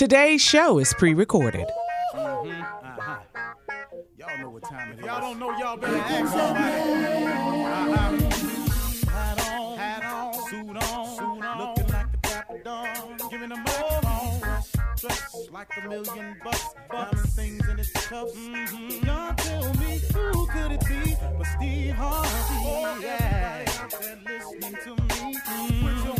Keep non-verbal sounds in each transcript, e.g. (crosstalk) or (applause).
Today's show is pre recorded. Y'all know what time it is. Y'all don't know, y'all better ask somebody. Uh-huh. Hat on, hat on, suit on, suit on. Looking like the Dressed like a million bucks. Things in. Mm-hmm. Y'all tell me who could it be but Steve Harvey? Oh, yeah. Listening to me. Mm-hmm.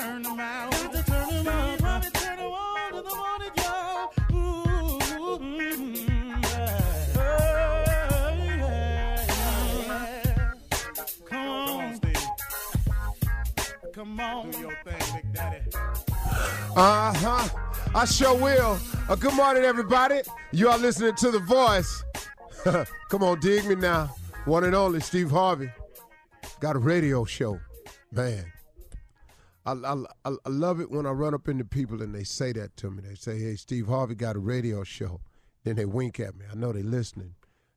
Turn them out. Got to turn them out. Harvey turn them on in the morning, y'all. Ooh, yeah. Yeah, yeah. Come on, Steve. Come on. Do your thing, Big Daddy. Uh huh. I sure will. Uh, good morning, everybody. You are listening to The Voice. (laughs) Come on, dig me now. One and only Steve Harvey. Got a radio show. Man. I, I, I love it when I run up into people and they say that to me. They say, hey, Steve Harvey got a radio show. Then they wink at me. I know they're listening.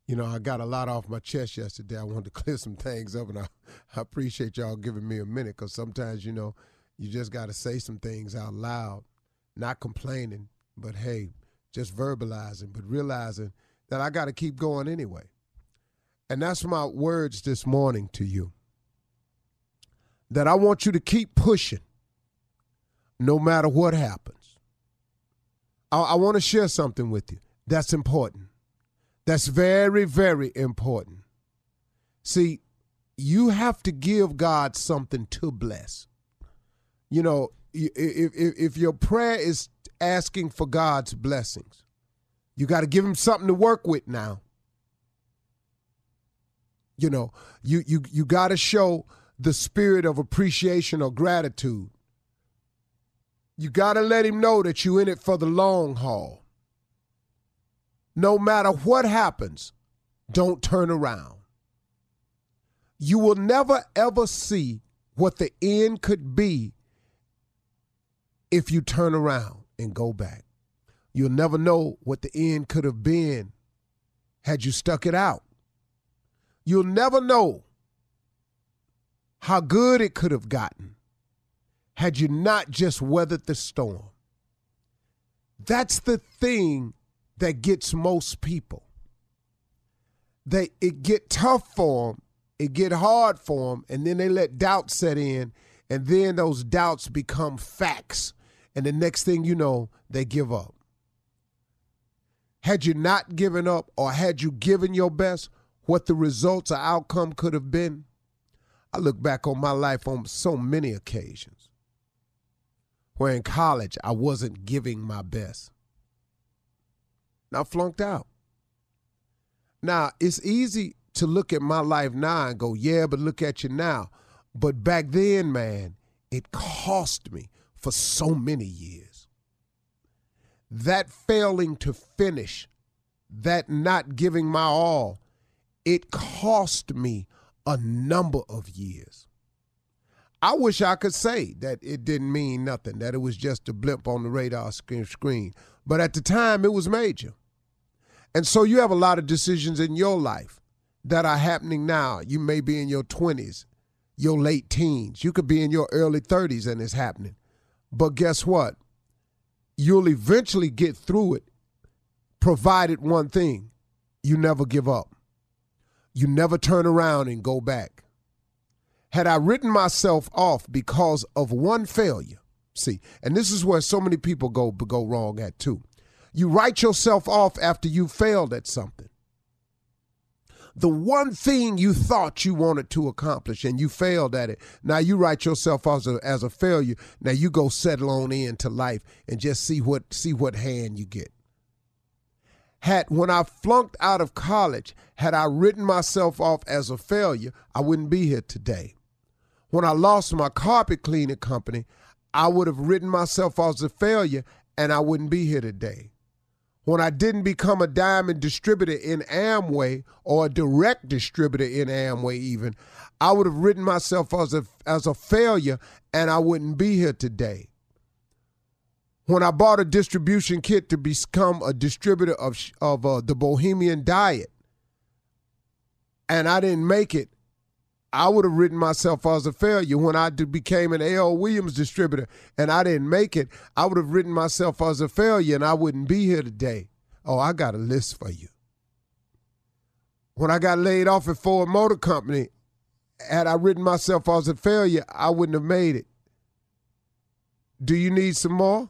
You know, I got a lot off my chest yesterday. I wanted to (laughs) clear some things up, and I, I appreciate y'all giving me a minute because sometimes, you know, you just got to say some things out loud, not complaining, but hey, just verbalizing, but realizing that I got to keep going anyway. And that's my words this morning to you. That I want you to keep pushing no matter what happens. I, I want to share something with you that's important. That's very, very important. See, you have to give God something to bless you know, if, if, if your prayer is asking for God's blessings, you got to give him something to work with now. You know, you you you got to show the spirit of appreciation or gratitude. You got to let him know that you're in it for the long haul. No matter what happens, don't turn around. You will never ever see what the end could be if you turn around and go back. You'll never know what the end could have been had you stuck it out. You'll never know how good it could have gotten had you not just weathered the storm. That's the thing that gets most people. They it get tough for them, it get hard for them, and then they let doubt set in, and then those doubts become facts and the next thing you know, they give up. Had you not given up or had you given your best, what the results or outcome could have been, I look back on my life on so many occasions where in college I wasn't giving my best. And I flunked out. Now, it's easy to look at my life now and go, yeah, but look at you now. But back then, man, it cost me for so many years. That failing to finish, that not giving my all, it cost me a number of years. I wish I could say that it didn't mean nothing, that it was just a blimp on the radar screen. But at the time, it was major. And so you have a lot of decisions in your life that are happening now. You may be in your 20s, your late teens. You could be in your early 30s and it's happening. But guess what? You'll eventually get through it, provided one thing you never give up. You never turn around and go back. Had I written myself off because of one failure, see, and this is where so many people go go wrong at too. You write yourself off after you failed at something the one thing you thought you wanted to accomplish and you failed at it. Now you write yourself as a, as a failure. Now you go settle on into life and just see what see what hand you get. Had when I flunked out of college, had I written myself off as a failure, I wouldn't be here today. When I lost my carpet cleaning company, I would have written myself off as a failure and I wouldn't be here today when I didn't become a diamond distributor in Amway or a direct distributor in Amway, even, I would have written myself off as a, as a failure and I wouldn't be here today. When I bought a distribution kit to become a distributor of, of uh, the Bahamian Diet and I didn't make it, I would have written myself as a failure when I became an A.L. Williams distributor and I didn't make it. I would have written myself as a failure and I wouldn't be here today. Oh, I got a list for you. When I got laid off at Ford Motor Company, had I written myself as a failure, I wouldn't have made it. Do you need some more?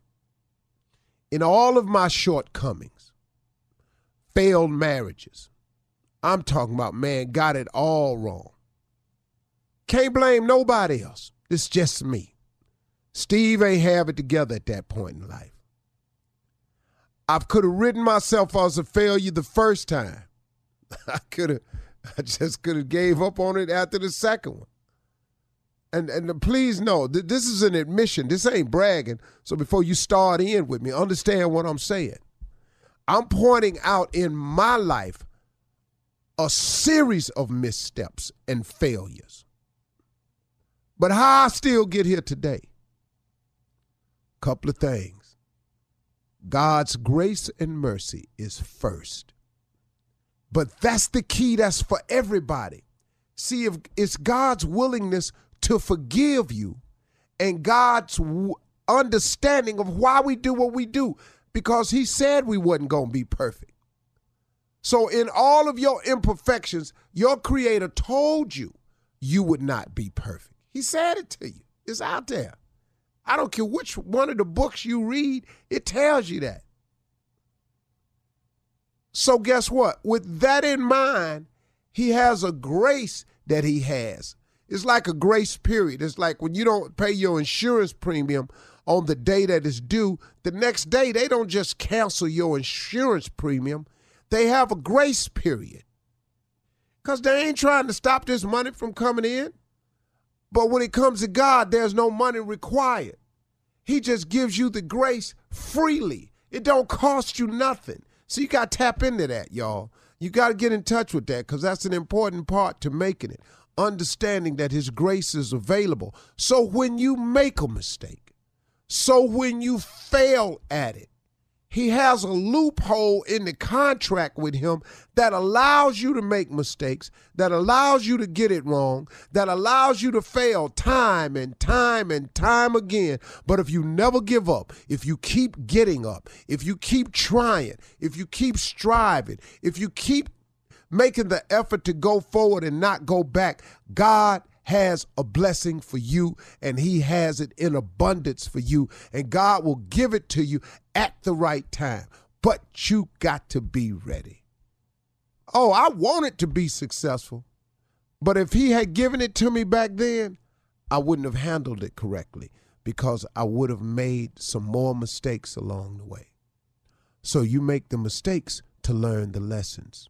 In all of my shortcomings, failed marriages, I'm talking about, man, got it all wrong. Can't blame nobody else. It's just me. Steve ain't have it together at that point in life. I could have written myself as a failure the first time. (laughs) I could have, I just could have gave up on it after the second one. And and please know that this is an admission. This ain't bragging. So before you start in with me, understand what I'm saying. I'm pointing out in my life a series of missteps and failures. But how I still get here today? Couple of things. God's grace and mercy is first. But that's the key that's for everybody. See if it's God's willingness to forgive you and God's understanding of why we do what we do because he said we wasn't going to be perfect. So in all of your imperfections, your creator told you you would not be perfect. He said it to you. It's out there. I don't care which one of the books you read, it tells you that. So guess what? With that in mind, he has a grace that he has it's like a grace period. It's like when you don't pay your insurance premium on the day that is due, the next day they don't just cancel your insurance premium. They have a grace period. Because they ain't trying to stop this money from coming in. But when it comes to God, there's no money required. He just gives you the grace freely. It don't cost you nothing. So you got to tap into that, y'all. You got to get in touch with that because that's an important part to making it understanding that His grace is available. So when you make a mistake, so when you fail at it, he has a loophole in the contract with him that allows you to make mistakes, that allows you to get it wrong, that allows you to fail time and time and time again. But if you never give up, if you keep getting up, if you keep trying, if you keep striving, if you keep making the effort to go forward and not go back, God has a blessing for you and he has it in abundance for you and God will give it to you at the right time. But you got to be ready. Oh, I wanted to be successful. But if he had given it to me back then, I wouldn't have handled it correctly because I would have made some more mistakes along the way. So you make the mistakes to learn the lessons.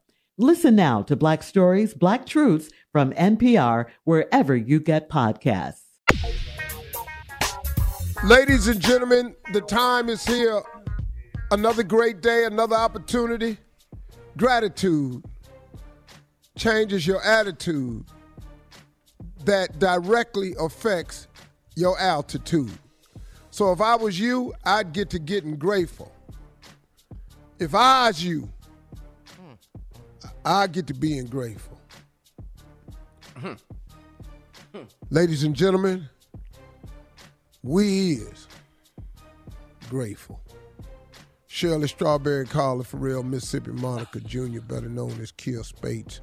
Listen now to Black Stories, Black Truths from NPR, wherever you get podcasts. Ladies and gentlemen, the time is here. Another great day, another opportunity. Gratitude changes your attitude that directly affects your altitude. So if I was you, I'd get to getting grateful. If I was you, I get to being grateful. Ladies and gentlemen, we is grateful. Shirley Strawberry Carla Ferrell, Mississippi Monica Jr., better known as Kill Spates,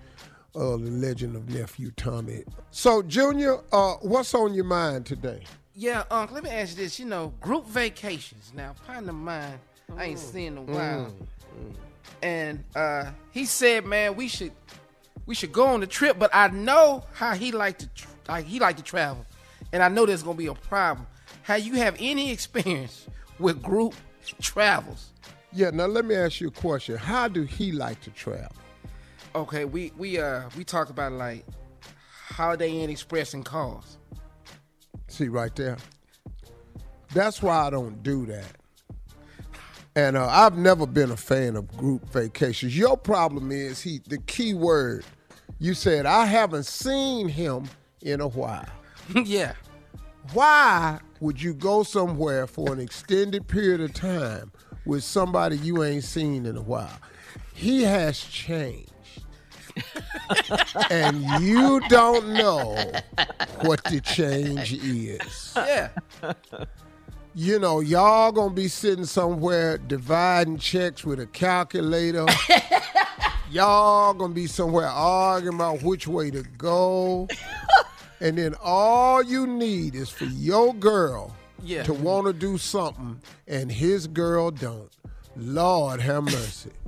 uh, the legend of nephew Tommy. So, Junior, uh, what's on your mind today? Yeah, Uncle, let me ask you this. You know, group vacations. Now, partner of mine, I ain't seen in a while. And uh, he said, man, we should we should go on the trip, but I know how he like to tr- like he like to travel. And I know there's gonna be a problem. How you have any experience with group travels? Yeah, now let me ask you a question. How do he like to travel? Okay, we we uh we talk about like Holiday Inn Express and cars. See right there. That's why I don't do that. And uh, I've never been a fan of group vacations. Your problem is he. The key word you said I haven't seen him in a while. (laughs) yeah. Why would you go somewhere for an extended period of time with somebody you ain't seen in a while? He has changed. (laughs) and you don't know what the change is. Yeah. (laughs) You know, y'all gonna be sitting somewhere dividing checks with a calculator. (laughs) y'all gonna be somewhere arguing about which way to go. and then all you need is for your girl Yeah. to want to do something and his girl don't. Lord have mercy. (laughs)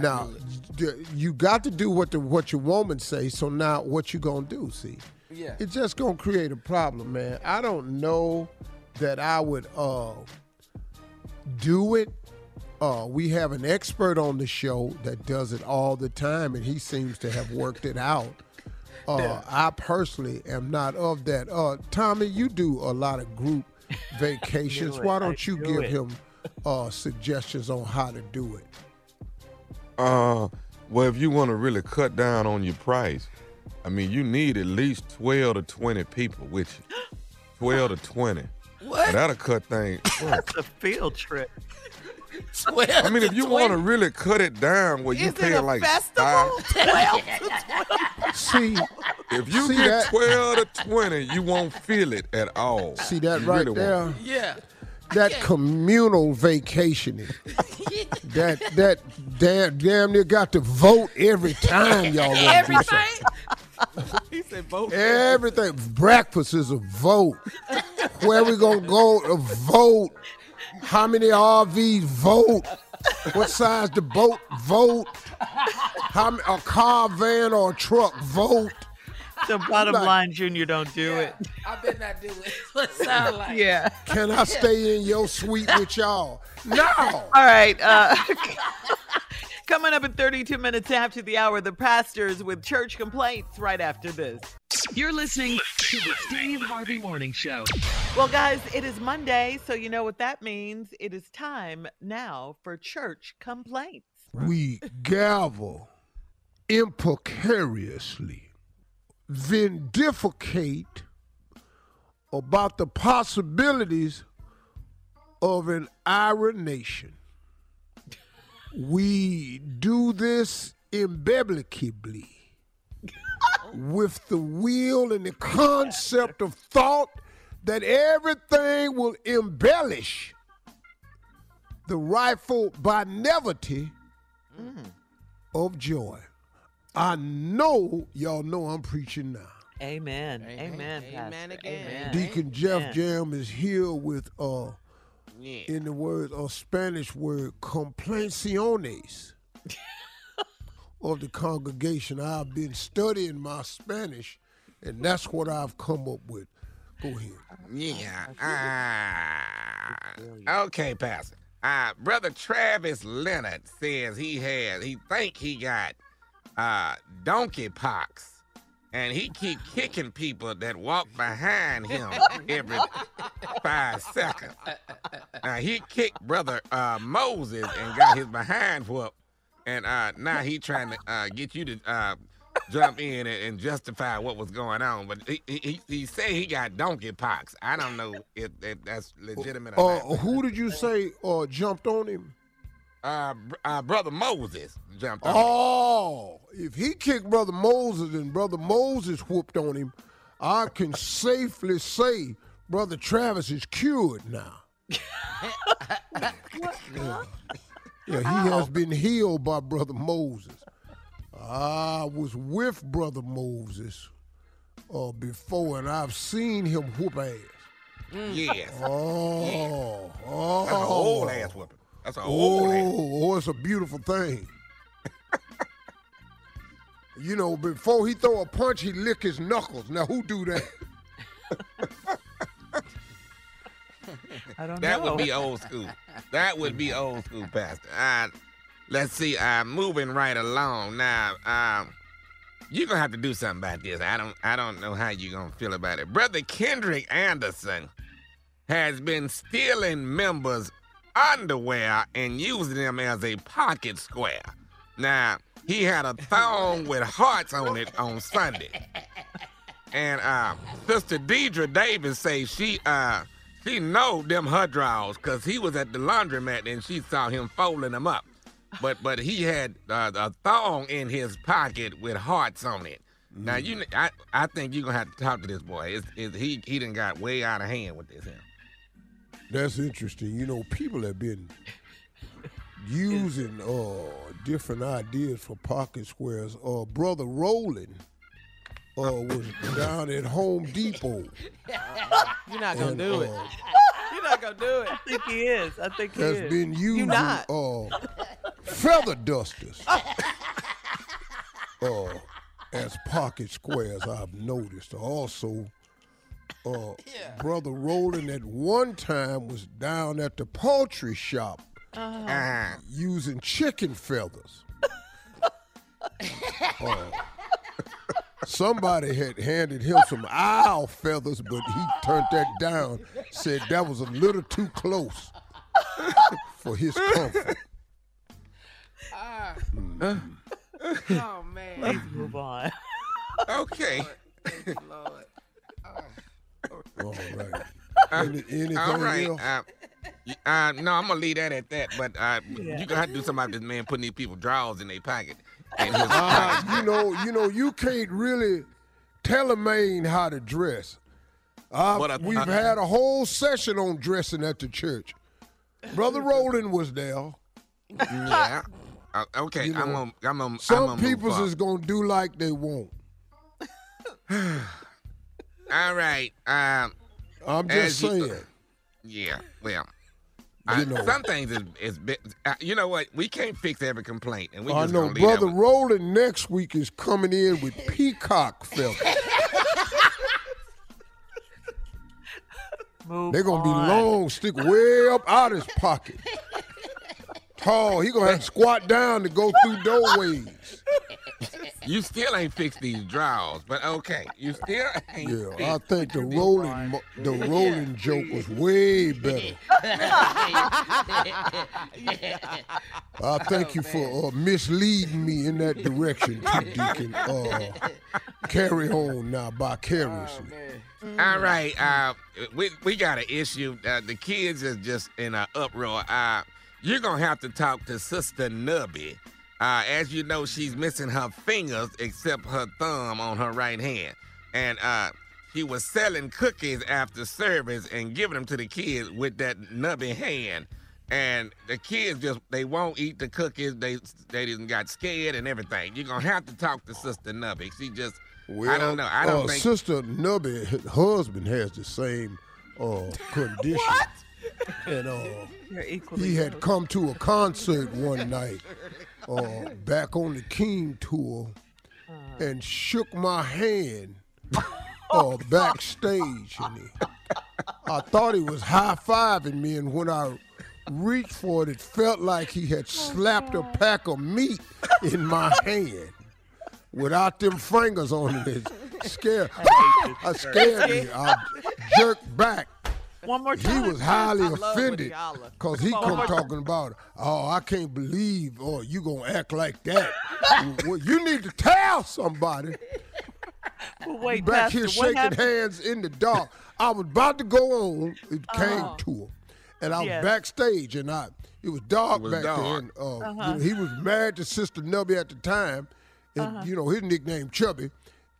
Now, d- you got to do what the what your woman say. So now, what you gonna do? See, Yeah. it's just gonna create a problem, man. I don't know that I would uh do it. Uh, we have an expert on the show that does it all the time, and he seems to have worked it out. Uh, I personally am not of that. Uh, Tommy, you do a lot of group (laughs) vacations. do. Why don't you do give it. him uh, suggestions on how to do it? Uh, well, if you want to really cut down on your price, I mean, you need at least 12 to 20 people with you. (gasps) 12 to 20. What? That'll cut things. (laughs) That's a field trip. I mean, if you want to really cut it down, where you Is pay like festival? five- (laughs) 12 to 12. See, (laughs) if you See get that? 12 to 20, you won't feel it at all. see that You right really there? won't. Yeah. that communal vacationing. that that damn damn near got to vote every time y'all want to do something. (laughs) He said vote. Everything. Breakfast is a vote. Where we gonna go? A vote. How many RVs? Vote. What size the boat? Vote. How many, a car, van, or a truck? Vote. So bottom Like- line, Junior, don't do it. I bet not do it. What sound like? Yeah. Can I stay in your suite with y'all? No. All right. Uh, (laughs) coming up in 32 minutes after the hour, the pastors with church complaints right after this. You're listening to the Steve Harvey Morning Show. Well, guys, it is Monday, so you know what that means. It is time now for church complaints. we gavel imprecariously vindificate about the possibilities of an Iron nation. We do this imbiblicably (laughs) with the will and the concept of thought that everything will embellish the rightful benevolity of joy. I know y'all know I'm preaching now. Amen. Amen. Amen Pastor. again. Amen. Deacon Jeff Amen. Jam is here with uh Yeah. in the word a Spanish word complainciones (laughs) of the congregation. I've been studying my Spanish and that's what I've come up with. Go ahead. Yeah. Uh, okay, Pastor. Uh, Brother Travis Leonard says he has, he think he got uh, donkey pox. And he keep kicking people that walk behind him every five seconds. Now he kicked Brother uh, Moses and got his behind whooped. And uh, now he trying to uh, get you to uh, jump in and, and justify what was going on. But he, he, he- say he got donkey pox. I don't know if, if that's legitimate or Uh, not. who did you say uh, jumped on him? Uh, uh, Brother Moses jumped on him. Oh, if he kicked Brother Moses and Brother Moses whooped on him, I can safely say Brother Travis is cured now. Yeah. Yeah, he How? has been healed by Brother Moses. I was with Brother Moses uh, before, and I've seen him whoop ass. Yes. Oh, oh. That's an old ass whooping. That's an Oh, old ass. oh, it's a beautiful thing. you know, before he throw a punch, he lick his knuckles. Now, who do that? (laughs) I don't That know. would be old school. That would be old school, Pastor. Uh, let's see. Uh, moving right along now. Um, you're gonna have to do something about this. I don't. I don't know how you're gonna feel about it. Brother Kendrick Anderson has been stealing members' underwear and using them as a pocket square. Now he had a thong with hearts on it on Sunday. And uh, Sister Deidre Davis say she uh she know them her drawers because he was at the laundromat and she saw him folding them up. But but he had uh, a thong in his pocket with hearts on it. Now you I I think you're gonna have to talk to this boy. It's, he he done got way out of hand with this him. That's interesting. You know, people have been (laughs) using uh, different ideas for pocket squares. Uh, Brother Roland uh, was down at Home Depot. (laughs) You're not gonna and, do it. uh, (laughs) You're not gonna do it. I think he is. I think he has is. been You using not. uh, feather dusters uh, as pocket squares. I've noticed. Also, uh, (laughs) brother Roland at one time was down at the poultry shop Uh-huh. using chicken feathers. (laughs) Uh, (laughs) somebody had handed him some owl feathers, but he turned that down. Said that was a little too close for his comfort. Oh man. Let's move on. Okay. Lord. All right. (laughs) Any, anything All right. else? Uh, uh, no, I'm gonna leave that at that. But uh, you're gonna have to do something about this man putting these people drawers in their pocket. And his (laughs) Uh, you know, you know, you can't really tell a man how to dress. Uh, But I- we've I- had a whole session on dressing at the church. Brother Roland was there. yeah. Uh, okay, You know, I'm gonna, I'm gonna, I'm Some gonna people's forward. is gonna do like they want. (sighs) (sighs) (sighs) All right. Um, I'm as just you- saying. yeah. Well, You I- know. some things is is uh, you know what we can't fix every complaint, and we I know gonna leave that Brother one. Roland next week is coming in with (laughs) peacock feathers. They're gonna be long, stick way up out of his pocket. (laughs) Tall, he gonna have to squat down to go through doorways. You still ain't fixed these drawers, but okay, you still ain't. Yeah, I think the rolling mo- the rolling joke was way better. (laughs) I thank you for uh, misleading me in that direction, too, Deacon. Uh, carry on now vicariously. All right, uh, we we got an issue. Uh, the kids is just in an uproar. Uh, you're gonna have to talk to Sister Nubby. Uh, as you know, she's missing her fingers except her thumb on her right hand, and uh, she was selling cookies after service and giving them to the kids with that nubby hand. And the kids just they won't eat the cookies. They they just got scared and everything. You're gonna have to talk to Sister Nubby. She just I don't know. I don't uh, think Sister Nubby, husband has the same uh, (laughs) condition. what? (laughs) And uh, he had come to a concert one night uh, back on the King tour and shook my hand (laughs) uh, backstage. And he, I thought he was high fiving me, and when I reached for it, it felt like he had slapped a pack of meat in my (laughs) hand without them fingers on it. It scared, I scared me. I jerked back. One more He was highly I love when offended because he come talking about, oh, I can't believe, oh, you gonna act like that. (laughs) well, you need to tell somebody. Well, wait, Back Pastor, here shaking happened? hands in the dark. I was about to go on. It came Oh. to him, and I was Yes. backstage, and I it was dark It was back there. dark. And, uh, Uh-huh. you know, he was married to Sister Nubby at the time, and Uh-huh. you know his nickname Chubby,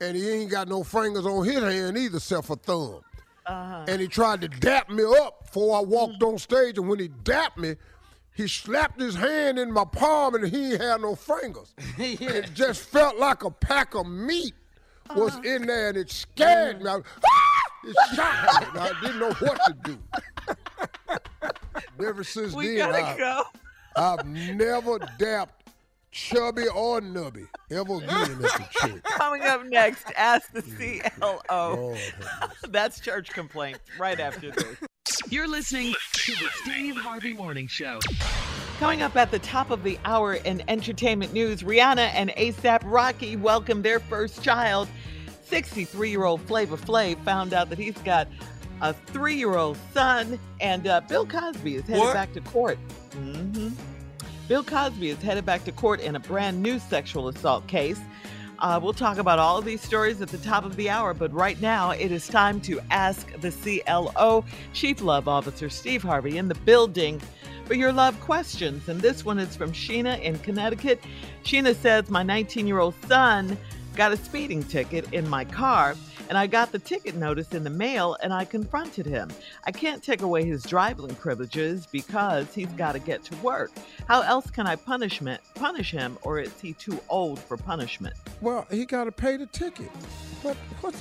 and he ain't got no fingers on his hand either, except for thumb. Uh-huh. And he tried to dap me up before I walked on stage, and when he dapped me, he slapped his hand in my palm and he ain't had no fingers. (laughs) It just felt like a pack of meat was Uh-huh. in there and it scared me. I, ah! It shocked me. I didn't know what to do. (laughs) Ever since We then, gotta I, go. I've never dapped chubby or nubby ever again at the church. (laughs) Coming up next, ask the CLO. Lord That's church complaints right after this. You're listening to the Steve Harvey Morning Show. Coming up at the top of the hour in entertainment news, Rihanna and ASAP Rocky welcome their first child. 63 year old Flavor Flav found out that he's got a three year old son, and uh, Bill Cosby is headed What? back to court. hmm Bill Cosby is headed back to court in a brand new sexual assault case. Uh, we'll talk about all of these stories at the top of the hour, but right now it is time to ask the CLO, Chief Love Officer Steve Harvey, in the building for your love questions. And this one is from Sheena in Connecticut. Sheena says, My 19 year old son got a speeding ticket in my car, and I got the ticket notice in the mail and I confronted him. I can't take away his driving privileges because he's got to get to work. How else can I punishment, punish him, or is he too old for punishment? Well, he got to pay the ticket. What? What?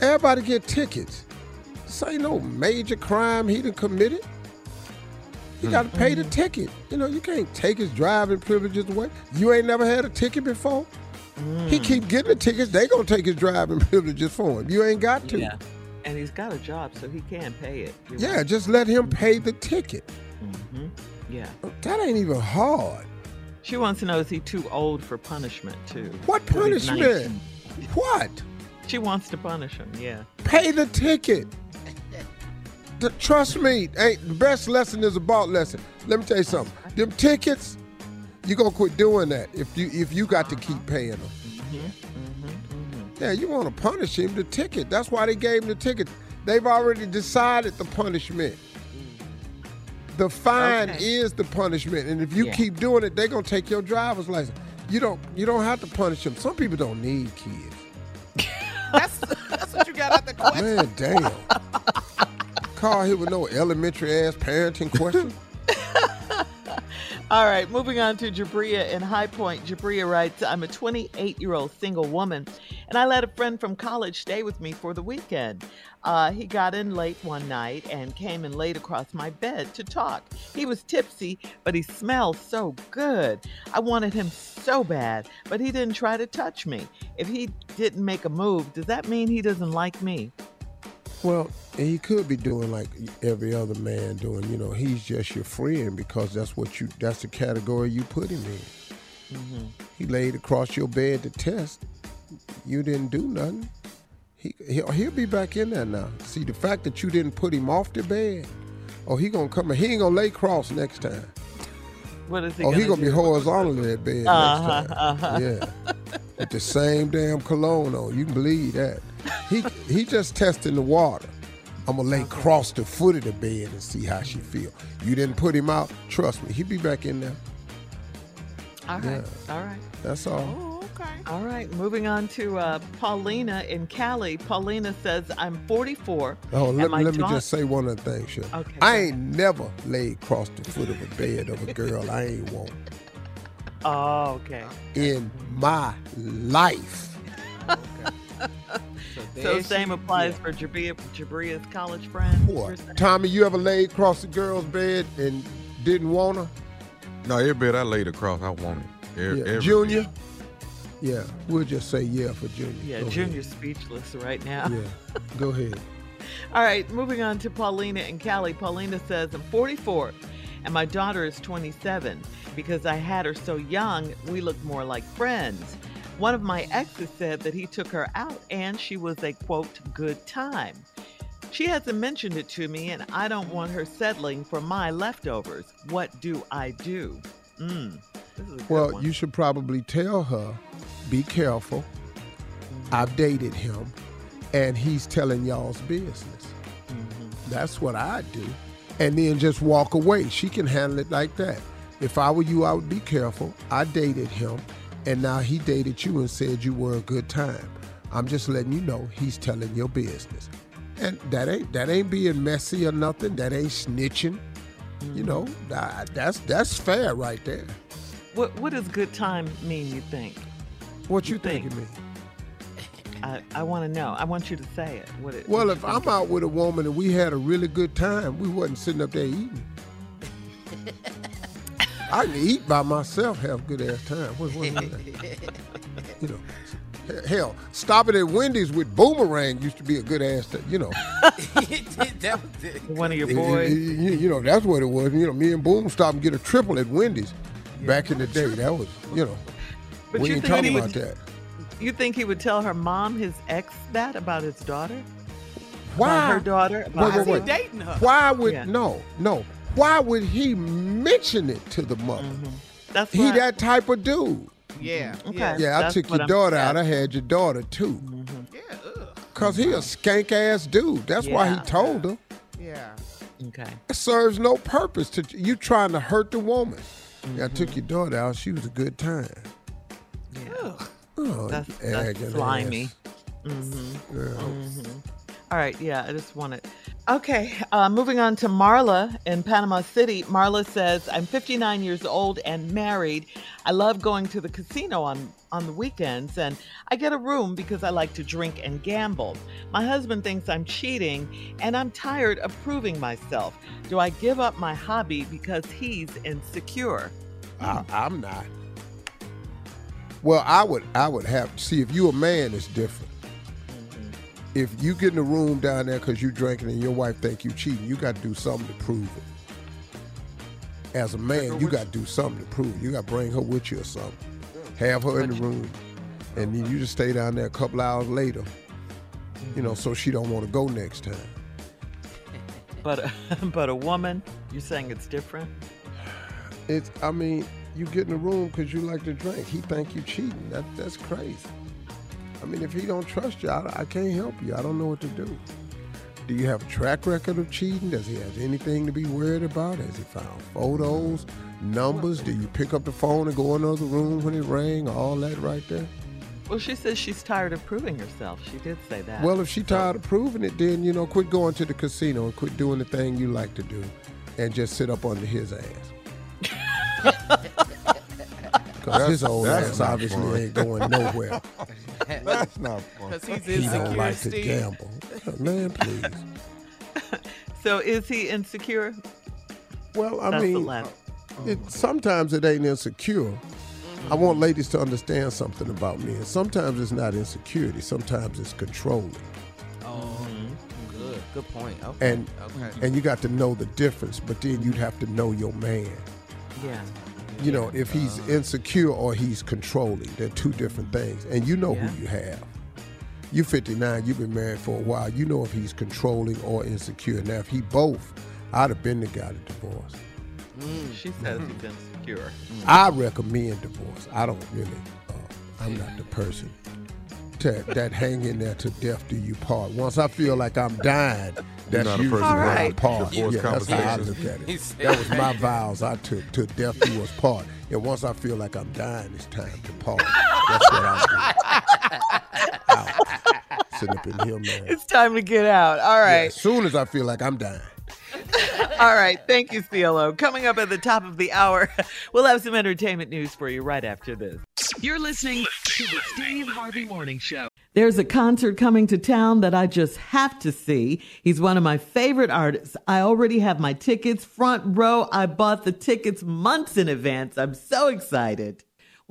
Everybody get tickets. This ain't no major crime he done committed. He got to pay the mm-hmm. ticket. You know, you can't take his driving privileges away. You ain't never had a ticket before. He keep getting the tickets. They gonna take his driving (laughs) privileges for him. You ain't got to. Yeah. And he's got a job, so he can pay it. You're Yeah, right. just let him pay the ticket. Mm-hmm. Yeah. That ain't even hard. She wants to know is he too old for punishment, too? What punishment? What? She wants to punish him, yeah. Pay the ticket. The- trust me, ain't the best lesson is a bought lesson. Let me tell you something. Them tickets, you gonna quit doing that if you if you got to keep paying them. Mm-hmm. Mm-hmm. Yeah, you want to punish him the ticket. That's why they gave him the ticket. They've already decided the punishment. The fine Okay. is the punishment, and if you Yeah. keep doing it, they're gonna take your driver's license. You don't you don't have to punish them. Some people don't need kids. (laughs) That's that's what you got out the question. Man, damn. Call here with no elementary ass parenting question. (laughs) All right, moving on to Jabria in High Point. Jabria writes, I'm a 28 year old single woman, and I let a friend from college stay with me for the weekend. Uh, he got in late one night and came and laid across my bed to talk. He was tipsy, but he smelled so good. I wanted him so bad, but he didn't try to touch me. If he didn't make a move, does that mean he doesn't like me? Well, he could be doing like every other man doing. You know, he's just your friend because that's what you. That's the category you put him in. Mm-hmm. He laid across your bed to test. You didn't do nothing. He he'll, he'll be back in there now. See the fact that you didn't put him off the bed. Oh, he gonna come. He ain't gonna lay cross next time. What is he oh, gonna he gonna do? be horizontal in that bed Uh-huh, next time. uh-huh. Yeah, with the same damn cologne on. You can believe that. He he just testing the water. I'm gonna lay cross the foot of the bed and see how she feel. You didn't put him out. Trust me, he'll be back in there. All right, all right. That's all. Oh, All right, moving on to uh, Paulina in Cali. Paulina says, I'm 44. Oh, let, me let me just say one other thing, sure. Okay, I go ain't never laid across the foot of a bed of a girl I ain't want (laughs) Oh, okay. in my life. (laughs) So same applies for Jabria, Jabria's college friend. What? Tommy, you ever laid across a girl's bed and didn't want her? No, every bed I laid across, I wanted. Every, Yeah. every Junior? Yeah, we'll just say yeah for Junior. Yeah, Go Junior's speechless right now. Yeah, go (laughs) ahead. All right, moving on to Paulina and Cali. Paulina says, I'm 44 and my daughter is 27. Because I had her so young, we looked more like friends. One of my exes said that he took her out and she was a quote, good time. She hasn't mentioned it to me and I don't want her settling for my leftovers. What do I do? Mm, this is a good Well, one. you should probably tell her, be careful. I've dated him, and he's telling y'all's business. Mm-hmm. That's what I do. And then just walk away. She can handle it like that. If I were you, I would be careful. I dated him, and now he dated you and said you were a good time. I'm just letting you know he's telling your business. And that ain't that ain't being messy or nothing. That ain't snitching. You know, mm-hmm. that- that's that's fair right there. What What does good time mean? You think? What you think it mean? I, I want to know. I want you to say it. What it Well, what if I'm out with a woman and we had a really good time, we wasn't sitting up there eating. (laughs) I can eat by myself, have a good ass time. What, what, what, you know, he- hell, stopping at Wendy's with Boomerang used to be a good ass. Thing, you know, (laughs) That was it. One of your boys. You, you- you know, that's what it was. You know, me and Boom stopped and get a triple at Wendy's back in the day. That was, you know, But we you ain't think talking he about would- that. You think he would tell her mom, his ex, that about his daughter? Why? About her daughter? Why Wait, his wait, wait. dating her? Why would Yeah. no, no? Why would he mention it to the mother? Mm-hmm. That's He why- that type of dude. Yeah. Mm-hmm. Okay. Yeah. Yeah, I took your I'm daughter saying. out. I had your daughter too. Mm-hmm. Yeah. Ugh. Cause he a skank ass dude. That's why he Yeah. told her. Yeah. Okay. It serves no purpose to you trying to hurt the woman. Yeah, I Mm-hmm. took your daughter out. She was a good time. Oh, That's, that's slimy. ass. Mm-hmm. All right, yeah, I just want it. Okay, uh, moving on to Marla in Panama City. Marla says, I'm 59 years old and married. I love going to the casino on, on the weekends, and I get a room because I like to drink and gamble. My husband thinks I'm cheating, and I'm tired of proving myself. Do I give up my hobby because he's insecure? I, I'm not. Well, I would I would have see if you a man, it's different. If you get in the room down there because you drinking and your wife think you cheating, you got to do something to prove it. As a man, you got to do something to prove. it. You got to bring her with you or something. Have her in the room, and then you just stay down there a couple hours later. You know, so she don't want to go next time. But, (laughs) but a woman, you're saying it's different? It's I mean, you get in the room because you like to drink. He think you cheating. That that's crazy. I mean, if he don't trust you, I, I can't help you. I don't know what to do. Do you have a track record of cheating? Does he have anything to be worried about? Has he found photos, numbers? Do you pick up the phone and go in another room when it rang? All that right there. Well, she says she's tired of proving herself. She did say that. Well, if she tired of proving it, then you know, quit going to the casino and quit doing the thing you like to do, and just sit up under his ass. (laughs) Because his old that's ass obviously fun. ain't going nowhere. (laughs) That's not fun. Because he's He don't insecure, like to gamble. Man, please. (laughs) So is he insecure? Well, I That's the mean, uh, it, sometimes it ain't insecure. I want ladies to understand something about me. And sometimes it's not insecurity. Sometimes it's controlling. Oh, good. Good point. Okay. And okay. and you got to know the difference. But then you'd have to know your man. Yeah. You know, if he's insecure or he's controlling, they're two different things. And you know Yeah. who you have. You're 59, you've been married for a while. You know if he's controlling or insecure. Now, if he both, I'd have been the guy to divorce. She says he's insecure. I recommend divorce. I don't really, uh, I'm not the person to, that hang in there to death do you part. Once I feel like I'm dying, You're that's not a usually person when I Alright. part. Yeah, that's how I look at it. That was my vows I took to death do us part. And once I feel like I'm dying, it's time to part. That's what I do. (laughs) Out. Sitting up in here, man. It's time to get out. All Yeah, as soon as I feel like I'm dying. (laughs) All right. Thank you, CLO. Coming up at the top of the hour, (laughs) we'll have some entertainment news for you right after this. You're listening to the Steve Harvey Morning Show. There's a concert coming to town that I just have to see. He's one of my favorite artists. I already have my tickets front row. I bought the tickets months in advance. I'm so excited.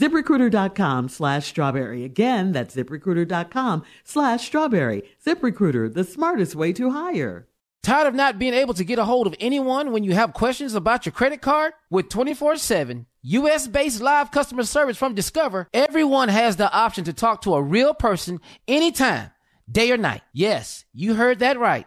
ZipRecruiter.com slash strawberry. Again, that's ziprecruiter.com slash strawberry. ZipRecruiter, the smartest way to hire. Tired of not being able to get a hold of anyone when you have questions about your credit card? With 24 7 US based live customer service from Discover, everyone has the option to talk to a real person anytime, day or night. Yes, you heard that right.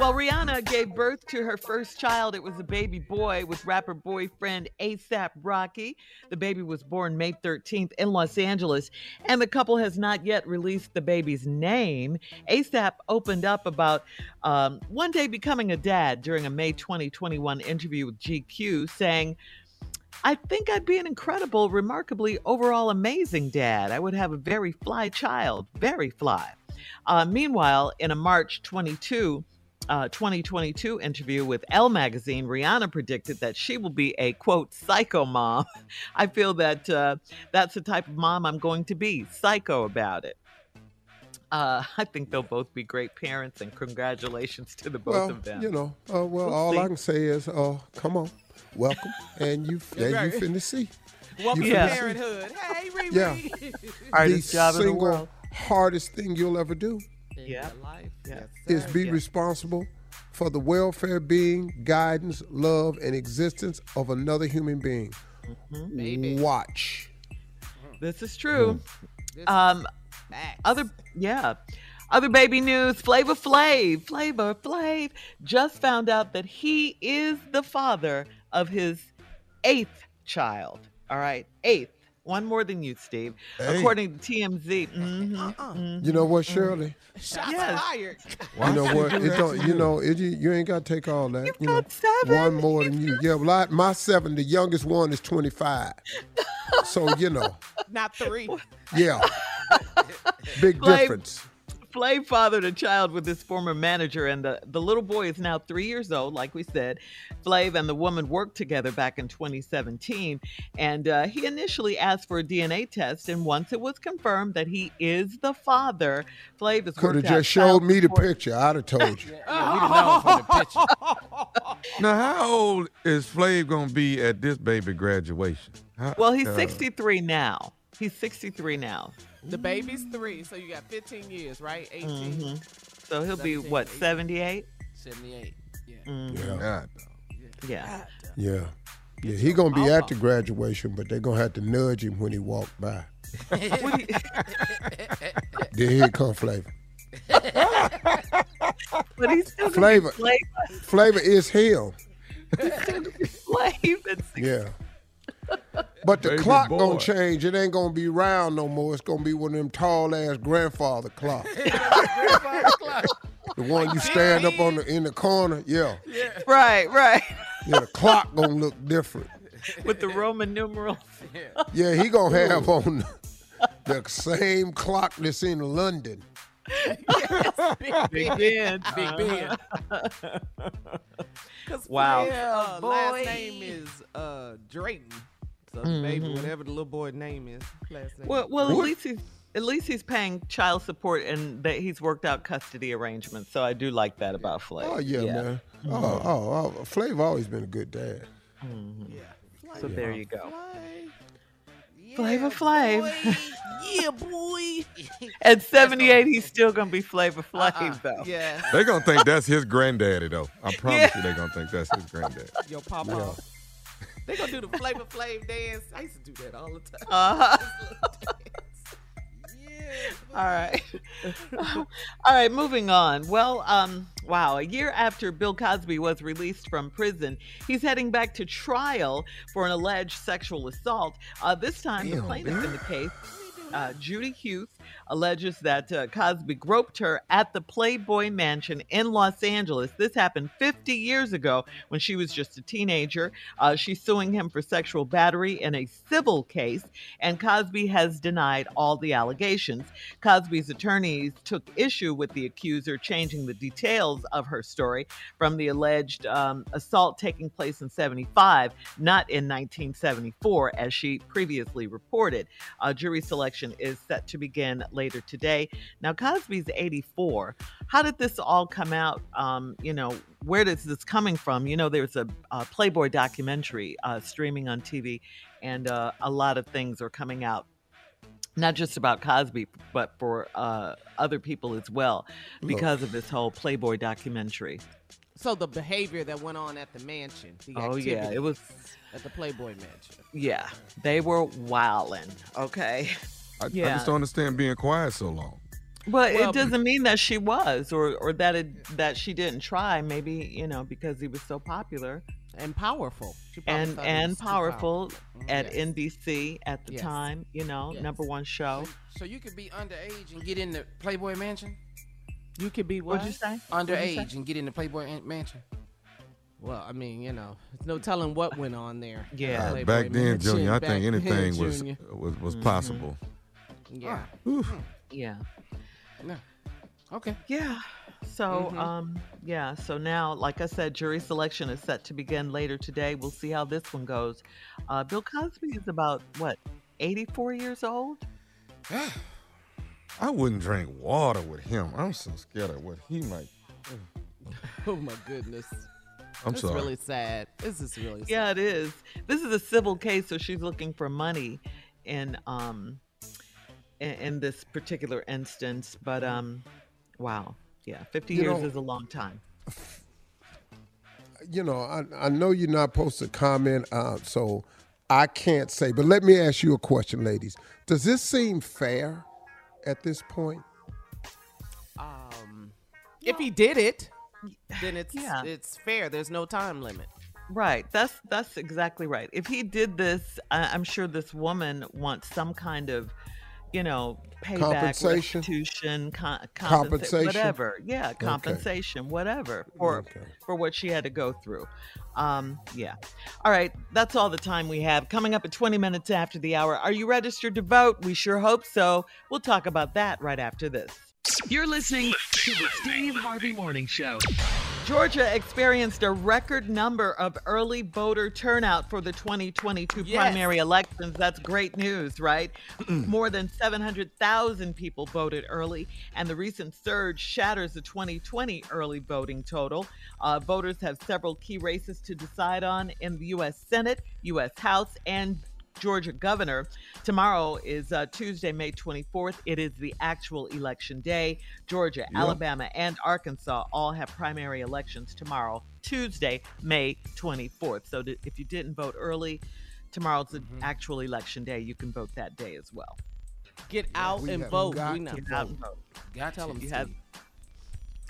Well, Rihanna gave birth to her first child. It was a baby boy with rapper boyfriend ASAP Rocky. The baby was born May 13th in Los Angeles, and the couple has not yet released the baby's name. ASAP opened up about um, one day becoming a dad during a May 2021 interview with GQ, saying, I think I'd be an incredible, remarkably overall amazing dad. I would have a very fly child, very fly. Uh, meanwhile, in a March 22, uh, 2022 interview with Elle magazine, Rihanna predicted that she will be a quote psycho mom. (laughs) I feel that uh, that's the type of mom I'm going to be, psycho about it. Uh, I think they'll both be great parents, and congratulations to the both well, of them. you know, uh, well, We'll all see. I can say is, uh, come on, welcome, and you, (laughs) and right. you finna see. Welcome You to finna see. parenthood. Hey, Riri. Yeah. Hardest the job in the single world. hardest thing you'll ever do Yeah. Life. Yeah. is be responsible for the welfare, being, guidance, love, and existence of another human being. Mm-hmm. Watch. This is true. Um, other yeah, other baby news. Flavor Flav, Flavor Flav, just found out that he is the father of his eighth child. All right, eighth, one more than you, Steve. Hey. According to TMZ. Mhm, mhm. You know what, Shirley? Shots Yes. fired. You know what? It don't. You know, it, you, you ain't got to take all that. you know, one more than you. Yeah, well, I, my seven, the youngest one is twenty five. so you know, Not three. yeah, (laughs) big Flav- difference. Flav fathered a child with his former manager, and the, the little boy is now three years old, like we said. Flav and the woman worked together back in 2017, and uh, he initially asked for a DNA test, and once it was confirmed that he is the father, Flav has Could have just showed child me the support- picture. I'd have told you. (laughs) Yeah, we done know from the picture. (laughs) Now, how old is Flav gonna be at this baby graduation? How- Well, he's uh, 63 now. He's 63 now. The baby's three, so you got 15 years, right? 18. Mhm. So he'll be, what, 18. 78? 78. Yeah. Mhm. Yeah, Yeah. yeah, yeah. He gonna be at the graduation, but they're gonna have to nudge him when he walk by. What do you- Then here come Flavor. (laughs) but he's still Flavor. be Flavor. Flavor is him. Flav and Yeah. But the Baby clock boy. gonna change. It ain't gonna be round no more. It's gonna be one of them tall ass grandfather clocks. (laughs) the one you stand up on the in the corner. Yeah. Right, right. Yeah, the clock gonna look different. With the Roman numerals. (laughs) Yeah, he gonna have on the same clock that's in London. Big Ben. (laughs) Big Ben. Cause Wow. Flav, uh, last name is uh, Drayton. So the baby, Mhm. whatever the little boy name is, last name. Well, well, at least he's at least he's paying child support and that he's worked out custody arrangements. So I do like that about Flav. Oh yeah, man. Oh, oh, oh, Flav always been a good dad. Yeah. So there you go. Yeah, Flavor Flav. yeah, boy. (laughs) At 78, he's still gonna be Flavor Flav Uh-uh. though. (laughs) Yeah, They're gonna think that's his granddaddy though. I promise you, they're gonna think that's his granddaddy. yo, Papa. They gonna do the Flavor Flav dance. I used to do that all the time. Uh-huh. (laughs) This little dance. Yeah. All right. (laughs) All right, moving on. Well, um, wow, a year after Bill Cosby was released from prison, he's heading back to trial for an alleged sexual assault. Uh, this time, the Damn, plaintiff in the case, uh, Judy Huth, alleges that uh, Cosby groped her at the Playboy Mansion in Los Angeles. This happened 50 years ago when she was just a teenager. Uh, she's suing him for sexual battery in a civil case, and Cosby has denied all the allegations. Cosby's attorneys took issue with the accuser changing the details of her story from the alleged um, assault taking place in 75, not in 1974, as she previously reported. Uh, jury selection is set to begin later today. Now, Cosby's 84. How did this all come out? Um, you know, where is this coming from? You know, there's a, a Playboy documentary uh, streaming on TV, and uh, a lot of things are coming out not just about Cosby, but for uh, other people as well, because of this whole Playboy documentary. So the behavior that went on at the mansion. The Oh, yeah, it was- at the Playboy Mansion. Yeah, they were wilding. Okay. I, I just don't understand being quiet so long. But Well- it doesn't mean that she was, or or that it that she didn't try. Maybe you know because he was so popular and powerful. And and powerful powerful. at Yes. NBC at the Yes. time. You know, Yes. number one show. So you could be underage and get in the Playboy Mansion? You could be what? What'd you say? What'd you? Underage and get in the Playboy Mansion? Well, I mean, you know, there's no telling what went on there. Yeah. Uh, back then, Junior, I back think anything was was was Mm-hmm. possible. Yeah. Yeah. No. Okay. Yeah. So, Mhm. um, yeah. So now, like I said, jury selection is set to begin later today. We'll see how this one goes. Uh, Bill Cosby is about what, 84 years old? I wouldn't drink water with him. I'm so scared of what he might. (laughs) Oh my goodness. I'm It's sorry. really sad. This is really sad. Yeah, it is. This is a civil case, so she's looking for money in um in, in this particular instance. But um, wow, yeah, 50 You years know- is a long time. (sighs) you know, I, I know you're not supposed to comment, uh, so I can't say. But let me ask you a question, ladies. Does this seem fair at this point? Um, if he did it, then it's Yeah. it's fair. There's no time limit. Right. That's that's exactly right. If he did this, I, I'm sure this woman wants some kind of, you know, payback, Compensation? restitution, con- compensa- Compensation? whatever. Yeah, compensation, whatever for Okay. for what she had to go through. Um, yeah. All right. That's all the time we have. Coming up at 20 minutes after the hour. Are you registered to vote? We sure hope so. We'll talk about that right after this. You're listening to the Steve Harvey Morning Show. Georgia experienced a record number of early voter turnout for the 2022 Yes. primary elections. That's great news, right? More than 700,000 people voted early, and the recent surge shatters the 2020 early voting total. Uh, voters have several key races to decide on in the U.S. Senate, U.S. House, and Georgia governor. Tomorrow is uh, Tuesday, May 24th. It is the actual election day. Georgia, Alabama, and Arkansas all have primary elections tomorrow, Tuesday, May 24th. So th- if you didn't vote early, tomorrow's the actual election day. You can vote that day as well. Get out we and have vote. got We to not Get out vote. and vote. Got Tell 'em, You have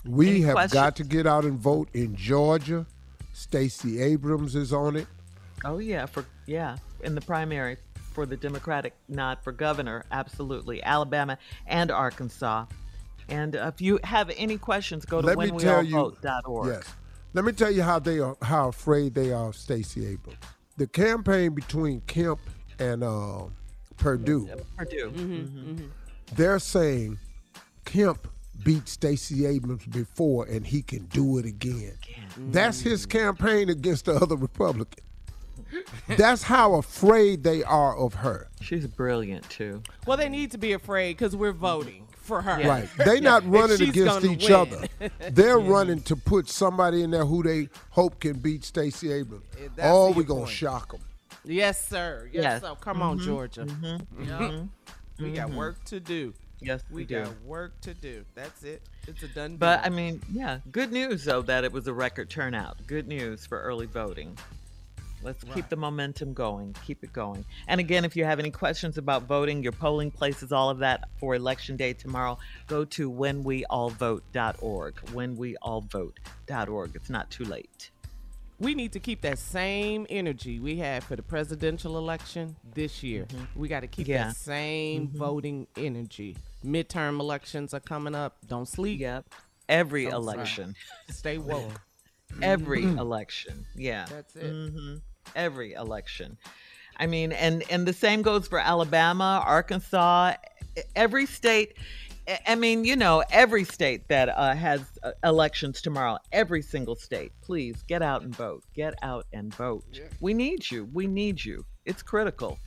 We Any have questions? got to get out and vote in Georgia. Stacey Abrams is on it. Oh yeah, for yeah, in the primary for the Democratic nod for governor, absolutely. Alabama and Arkansas. And if you have any questions, go to Let me tell you. whenweallvote.org. Yes. Let me tell you how they are, how afraid they are of Stacey Abrams. The campaign between Kemp and uh, Perdue, Perdue. Mm-hmm, Mhm. they're saying Kemp beat Stacey Abrams before and he can do it again. That's his campaign against the other Republican. That's how afraid they are of her. She's brilliant too. Well, they need to be afraid because we're voting for her. Right. they're not running against each win. other. (laughs) They're running to put somebody in there who they hope can beat Stacey Abrams. Eh, that's Oh, your we going to point. shock them. Yes, sir. Yes, Yes. sir. Come on, Mhm. Georgia. Mhm. Yup. We got Mhm. work to do. Yes, We we do. got work to do. That's it. It's a done deal. But I mean, yeah, good news though that it was a record turnout. Good news for early voting. Let's keep the momentum going. Keep it going. And again, if you have any questions about voting, your polling places, all of that for election day tomorrow, go to whenweallvote.org. Whenweallvote.org. It's not too late. we need to keep that same energy we had for the presidential election this year. We got to keep Yeah. that same voting energy Midterm elections are coming up. Don't sleep. Yep. Every Don't election. sleep. Stay woke. (laughs) Every (clears throat) election. Yeah. That's it. hmm Every election. I mean, and and the same goes for Alabama, Arkansas, every state. I- I mean, you know, every state that uh, has uh, elections tomorrow, every single state, please get out and vote. Get out and vote. We need you. We need you. It's critical.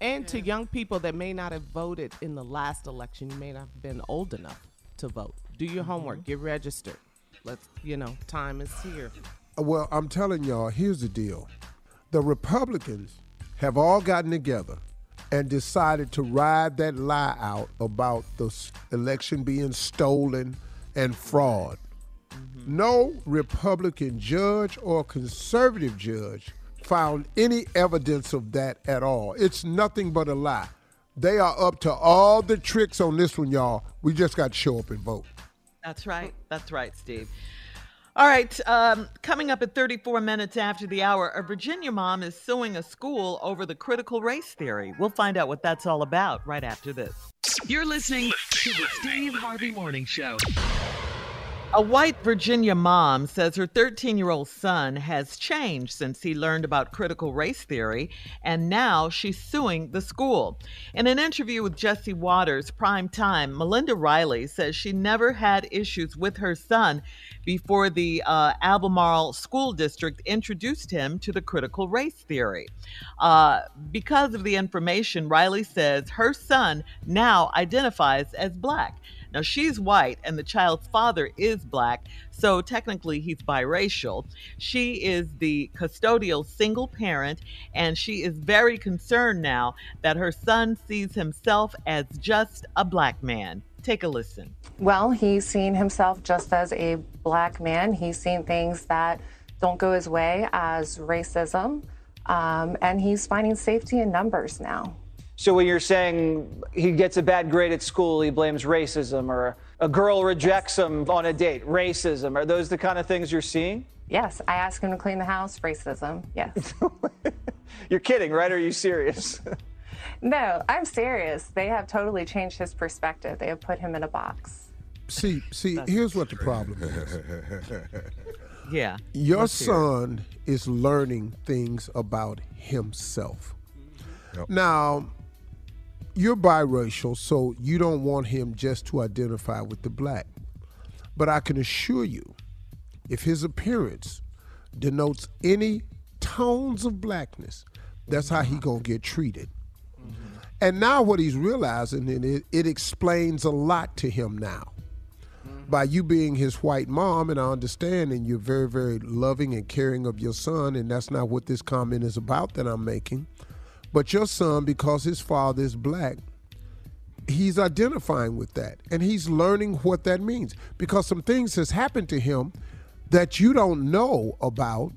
And to young people that may not have voted in the last election, you may not have been old enough to vote. Do your homework. Get registered. Let's, you know, time is here. Well, I'm telling y'all, here's the deal. The Republicans have all gotten together and decided to ride that lie out about the election being stolen and fraud. Mm-hmm. No Republican judge or conservative judge found any evidence of that at all. It's nothing but a lie. They are up to all the tricks on this one, y'all. We just got to show up and vote. That's right. That's right, Steve. All right. Um, coming up at 34 minutes after the hour, a Virginia mom is suing a school over the critical race theory. We'll find out what that's all about right after this. You're listening to the Steve Harvey Morning Show. A white Virginia mom says her 13 year old son has changed since he learned about critical race theory, and now she's suing the school. In an interview with Jesse Watters, Prime Time, Melinda Riley says she never had issues with her son before the uh, Albemarle School District introduced him to the critical race theory. Uh, because of the information, Riley says her son now identifies as black. Now, she's white and the child's father is black, so technically he's biracial. She is the custodial single parent, and she is very concerned now that her son sees himself as just a black man. Take a listen. Well, he's seen himself just as a black man. He's seen things that don't go his way as racism, um, and he's finding safety in numbers now. So when you're saying he gets a bad grade at school, he blames racism, or a girl rejects him on a date, racism. Are those the kind of things you're seeing? Yes, I asked him to clean the house, racism. Yes. (laughs) You're kidding, right? Are you serious? (laughs) no, I'm serious. They have totally changed his perspective. They have put him in a box. See, see, here's what the problem is. (laughs) Yeah. Your Let's hear it. son is learning things about himself. Now, you're biracial, so you don't want him just to identify with the black. But I can assure you, if his appearance denotes any tones of blackness, that's how he gonna get treated. Mm-hmm. And now what he's realizing, and it, it explains a lot to him now. Mm-hmm. By you being his white mom, and I understand, and you're very, very loving and caring of your son, and that's not what this comment is about that I'm making. But your son, because his father is black, he's identifying with that, and he's learning what that means. Because some things has happened to him that you don't know about,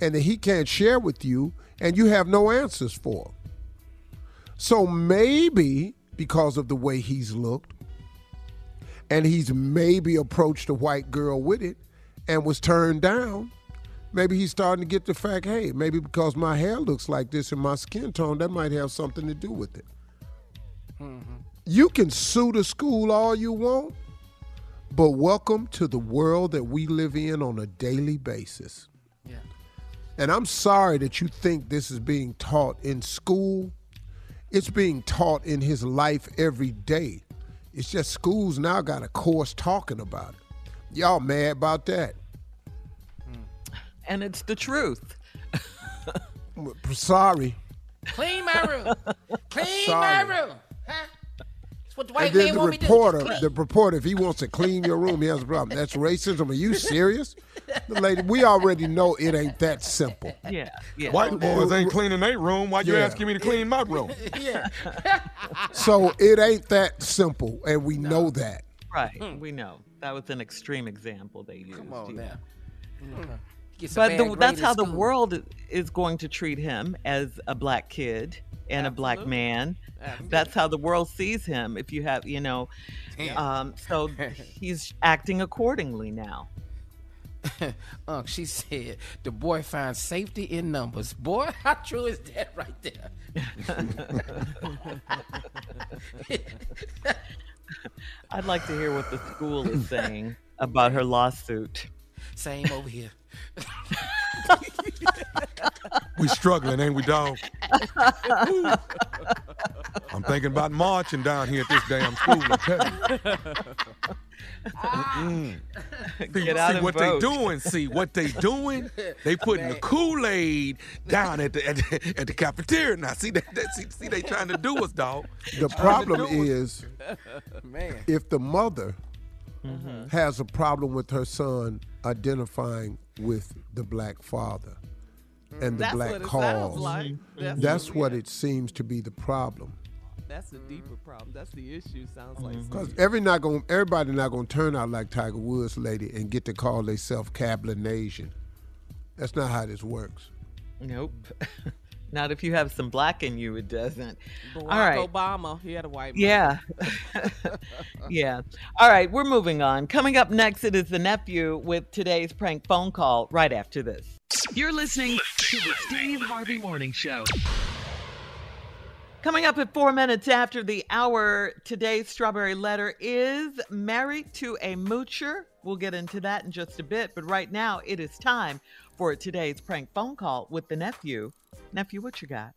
and that he can't share with you, and you have no answers for. So maybe because of the way he's looked, and he's maybe approached a white girl with it and was turned down, maybe he's starting to get the fact, hey, maybe because my hair looks like this and my skin tone, that might have something to do with it. Mm-hmm. You can sue the school all you want, but welcome to the world that we live in on a daily basis. Yeah. And I'm sorry that you think this is being taught in school. It's being taught in his life every day. It's just schools now got a course talking about it. Y'all mad about that? And it's the truth. (laughs) Sorry. Clean my room. Clean Sorry. my room. Huh? That's what the white and then the want me to do. reporter, Just clean. the reporter, if he wants to clean your room, he has a problem. That's racism. Are you serious? The lady, we already know it ain't that simple. Yeah. yeah. White boys ain't cleaning their room. Why you Yeah. asking me to clean my room? (laughs) yeah. So it ain't that simple, and we know that. Right. We know. That was an extreme example they used. Come on yeah. Now. Gets a But the, that's how the world is going to treat him as a black kid and a black man. Absolutely. That's how the world sees him. If you have, you know, um, so (laughs) he's acting accordingly now. (laughs) Unc, she said the boy finds safety in numbers. Boy, (laughs) how true is that right there? I'd like to hear what the school is saying about her lawsuit. Same over here. We struggling, ain't we, dog? I'm thinking about marching down here at this damn school. I tell you. Mm-mm. See, Get out see and what vote. they doing. See what they doing. They putting the Kool Aid down at the, at the at the cafeteria. Now, see that, that see, see they trying to do us, dog. The problem is Man. if the mother Mm-hmm. has a problem with her son identifying with the black father and the That's black what it cause. sounds like. Mm-hmm. That's That's what- what it seems to be the problem. That's the deeper problem. That's the issue. Sounds like. Mm-hmm. Because every not going everybody not gonna turn out like Tiger Woods lady and get to call themselves Cablinasian. That's not how this works. Nope. (laughs) Not if you have some black in you, it doesn't. Barack All right. Obama, he had a white. Yeah. (laughs) yeah. All right, we're moving on. Coming up next, it is the nephew with today's prank phone call right after this. You're listening to the Steve Harvey Morning Show. Coming up at four minutes after the hour, today's strawberry letter is married to a moocher. We'll get into that in just a bit, but right now it is time for today's prank phone call with the nephew. Nephew, what you got?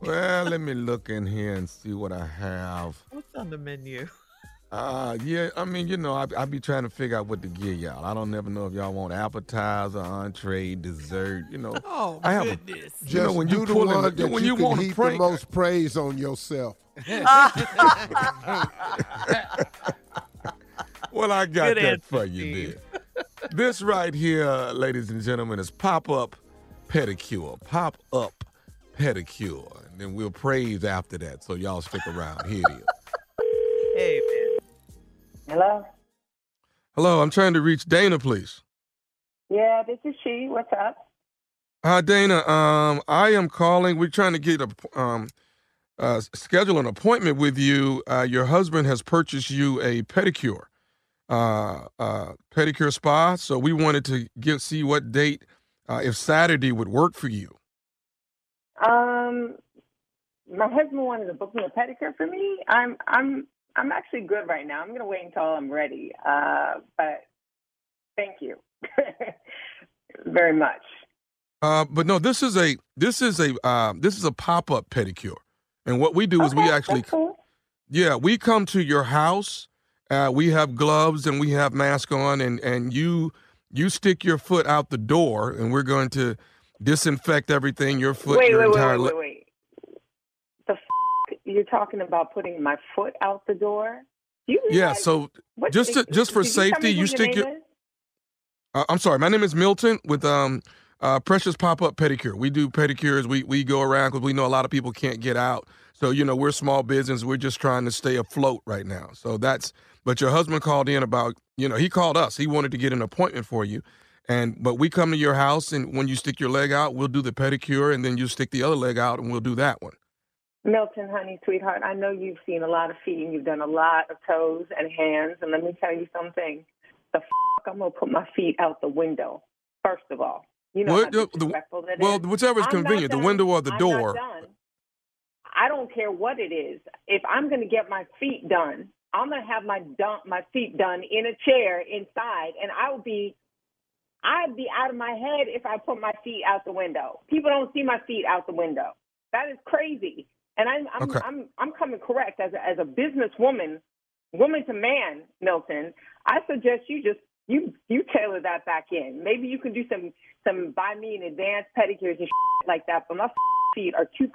Well, let me look in here and see what I have. What's on the menu? Uh, yeah, I mean, you know, I, I be trying to figure out what to give y'all. I don't never know if y'all want appetizer, entree, dessert. You know, Oh, I have a, goodness. Just you know, when do you the pull one in, that when you, you, can want heap to prank, the most praise on yourself. (laughs) (laughs) Well, I got Good that answer, for you Steve. There. this right here, ladies and gentlemen, is pop up pedicure. Pop up pedicure. And then we'll praise after that. So y'all stick around. Here it is. Hey, man. Hello? Hello, I'm trying to reach Dana, please. Yeah, this is she. What's up? Hi, Dana. Um, I am calling. We're trying to get a um, uh, schedule an appointment with you. Uh, your husband has purchased you a pedicure, uh, uh, pedicure spa. So we wanted to get see what date, uh, if Saturday would work for you. Um, my husband wanted to book me a pedicure for me. I'm I'm I'm actually good right now. I'm gonna wait until I'm ready. Uh, but thank you (laughs) very much. Uh, but no, this is a this is a uh, this is a pop up pedicure, and what we do is we actually, cool. yeah, we come to your house. Uh, we have gloves and we have mask on, and and you you stick your foot out the door, and we're going to disinfect everything. Your foot, wait, your wait, wait, entire. wait, le- wait, wait. The f- you're talking about putting my foot out the door? You Yeah, so what- just to, just for did you safety, you stick name your. Uh, I'm sorry, my name is Milton with um uh Precious Pop Up Pedicure. We do pedicures. We we go around because we know a lot of people can't get out. So you know we're small business. We're just trying to stay afloat right now. So that's. But your husband called in about you know he called us. He wanted to get an appointment for you, and but we come to your house and when you stick your leg out, we'll do the pedicure, and then you stick the other leg out, and we'll do that one. Milton, honey, sweetheart, I know you've seen a lot of feet and you've done a lot of toes and hands. And let me tell you something. The fuck I'm to put my feet out the window, first of all. You know Well, the- the- disrespectful that well, is. whichever is I'm convenient, the window or the I'm door. I don't care what it is. If I'm going to get my feet done, I'm going to have my done, my feet done in a chair inside, and I will be, I'd be out of my head if I put my feet out the window. People don't see my feet out the window. That is crazy. And I'm I'm Okay. I'm I'm coming correct as a, as a businesswoman, woman to man, Milton. I suggest you just you you tailor that back in. Maybe you can do some some buy me an advanced pedicures and like that. But my feet are too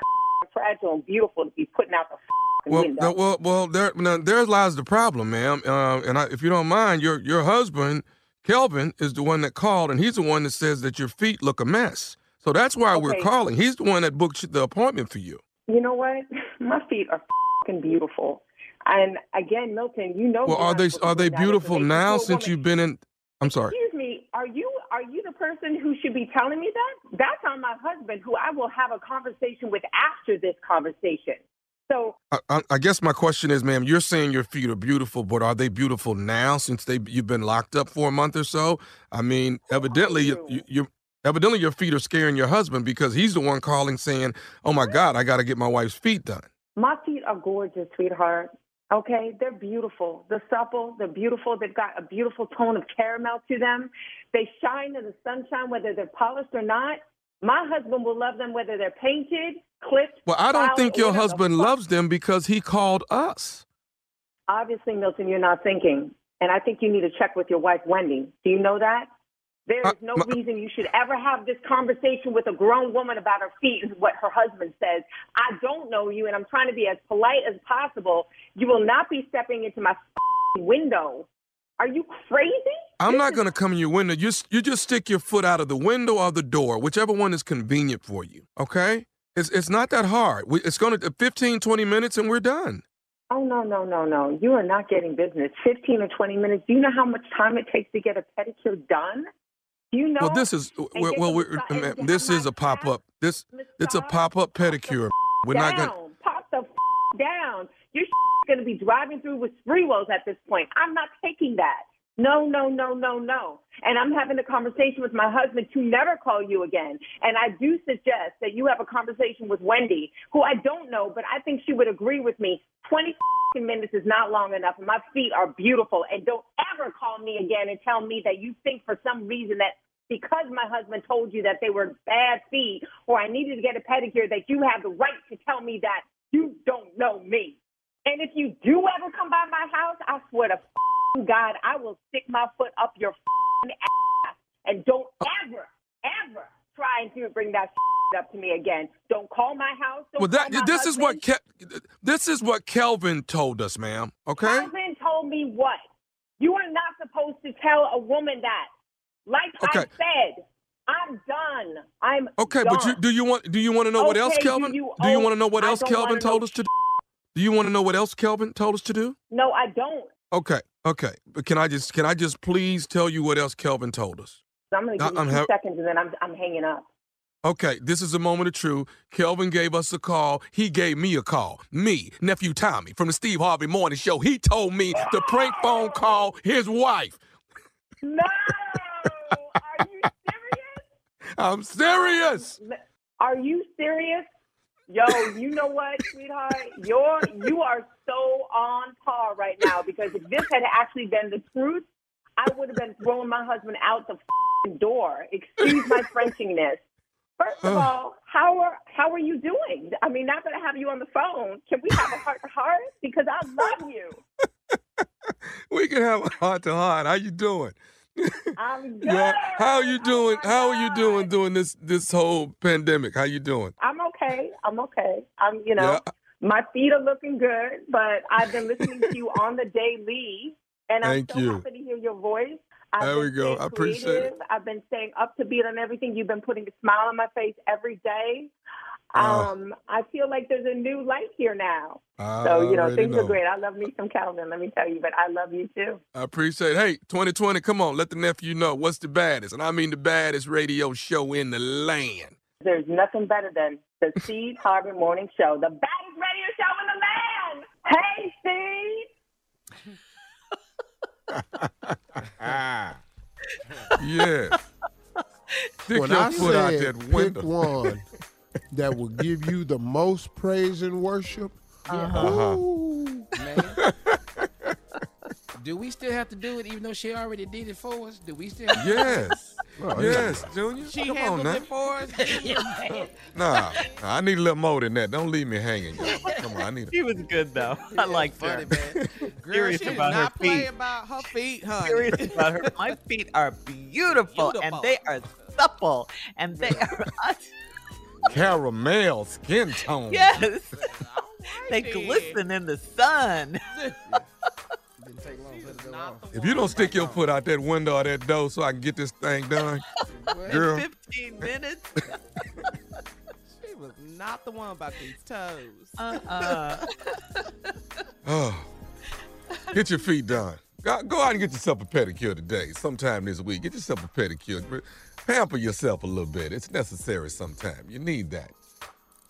fragile and beautiful to be putting out the Well, th- well, well, there, now, there lies the problem, ma'am. Uh, and I, if you don't mind, your your husband, Kelvin, is the one that called, and he's the one that says that your feet look a mess. So that's why we're calling. He's the one that booked the appointment for you. You know what? (laughs) My feet are fucking beautiful. And again, Milton, you know. Well, you're they are they beautiful now since you've been in? I'm sorry. Excuse me. Are you are you the person who should be telling me that? That's on my husband, who I will have a conversation with after this conversation. So I, I, I guess my question is, ma'am, you're saying your feet are beautiful, but are they beautiful now since they you've been locked up for a month or so? I mean, evidently, you, you, you evidently your feet are scaring your husband because he's the one calling saying, "Oh my God, I got to get my wife's feet done." my feet are gorgeous, sweetheart. Okay, they're beautiful. They're supple. They're beautiful. They've got a beautiful tone of caramel to them. They shine in the sunshine, whether they're polished or not. My husband will love them whether they're painted, clipped. Well, I don't think your husband loves them because he called us. Obviously, Milton, you're not thinking, and I think you need to check with your wife, Wendy. Do you know that? There uh, is no reason you should ever have this conversation with a grown woman about her feet and what her husband says. I don't know you, and I'm trying to be as polite as possible. You will not be stepping into my window. Are you crazy? I'm not going to come in your window. You, you just stick your foot out of the window or the door, whichever one is convenient for you. Okay? It's, it's not that hard. We, it's going to uh, 15, 20 minutes and we're done. Oh, no, no, no, no. You are not getting business. 15 or 20 minutes. Do you know how much time it takes to get a pedicure done? You know? Well, this is well, well the we're, massage- ma'am, and this is a pop up. This it's a pop up pedicure. We're not down. going. Pop the f- down. You're (laughs) going to be driving through with spree rolls at this point. I'm not taking that. No, no, no, no, no. And I'm having a conversation with my husband to never call you again. And I do suggest that you have a conversation with Wendy, who I don't know, but I think she would agree with me. 20 minutes is not long enough, and my feet are beautiful. And don't ever call me again and tell me that you think for some reason that because my husband told you that they were bad feet or I needed to get a pedicure, that you have the right to tell me that you don't know me. And if you do ever come by my house, I swear to God, I will stick my foot up your ass. And don't ever, ever try and bring that up to me again. Don't call my house. Well, that this is what. Ke- this is what Kelvin told us, ma'am. Okay. Calvin told me what? You are not supposed to tell a woman that. Like I said, I'm done. I'm Okay, done. but you, do you want do you want to know what else, Okay, do Kelvin? you- do you want to know what else Kelvin told know us to do? Do you want to know what else Kelvin told us to do? No, I don't. Okay, okay. But can I just can I just please tell you what else Kelvin told us? I'm going to give you I'm two hav- seconds and then I'm, I'm hanging up. Okay, this is a moment of truth. Kelvin gave us a call. He gave me a call. Me, nephew Tommy from the Steve Harvey Morning Show. He told me to prank phone call his wife. No! (laughs) I'm serious. Are you serious? Yo, you know what, sweetheart? You're you are so on par right now because if this had actually been the truth, I would have been throwing my husband out the f***ing door. Excuse my Frenchiness. First of all, how are how are you doing? I mean, not that I have you on the phone, can we have a heart to heart? Because I love you. (laughs) We can have a heart to heart. How you doing? I'm good. (laughs) Yeah. How you doing? How are you doing during this this whole pandemic? How you doing? I'm okay. I'm okay. I'm, you know, my feet are looking good, but I've been listening to you on the daily, and Thank I'm so you. happy to hear your voice. I've There we go. I appreciate it. I've been staying up to beat on everything. You've been putting a smile on my face every day. Oh. Um, I feel like there's a new light here now. I so you know, things know. are great. I love me some Calvin. Let me tell you, but I love you too. I appreciate it. Hey, 2020, come on, let the nephew know what's the baddest. And I mean the baddest radio show in the land. There's nothing better than the Steve Harvey Morning Show, the baddest radio show in the land. Hey, Steve. (laughs) Yeah. (laughs) Stick when your I foot out said that pick one (laughs) that will give you the most praise and worship, Uh-huh. ooh, Do we still have to do it even though she already did it for us? Do we still have to Yes. Oh, yes, Junior. She come on handled now. it for us. (laughs) Nah, nah, I need a little more than that. Don't leave me hanging. y'all. Come on, I need. She was good though. I liked her. (laughs) Girl, Serious she did about her not play feet. about her feet, honey. Serious about her. My feet are beautiful, and they are supple, and they are. (laughs) Caramel skin tone. yes. (laughs) they glisten in the sun. (laughs) If you don't stick your foot out that window or that door so I can get this thing done, (laughs) girl. 15 minutes. She was not the one about these toes. Uh-uh. Oh, get your feet done. Go, go out and get yourself a pedicure today, sometime this week. Get yourself a pedicure. Pamper yourself a little bit. It's necessary sometimes. You need that.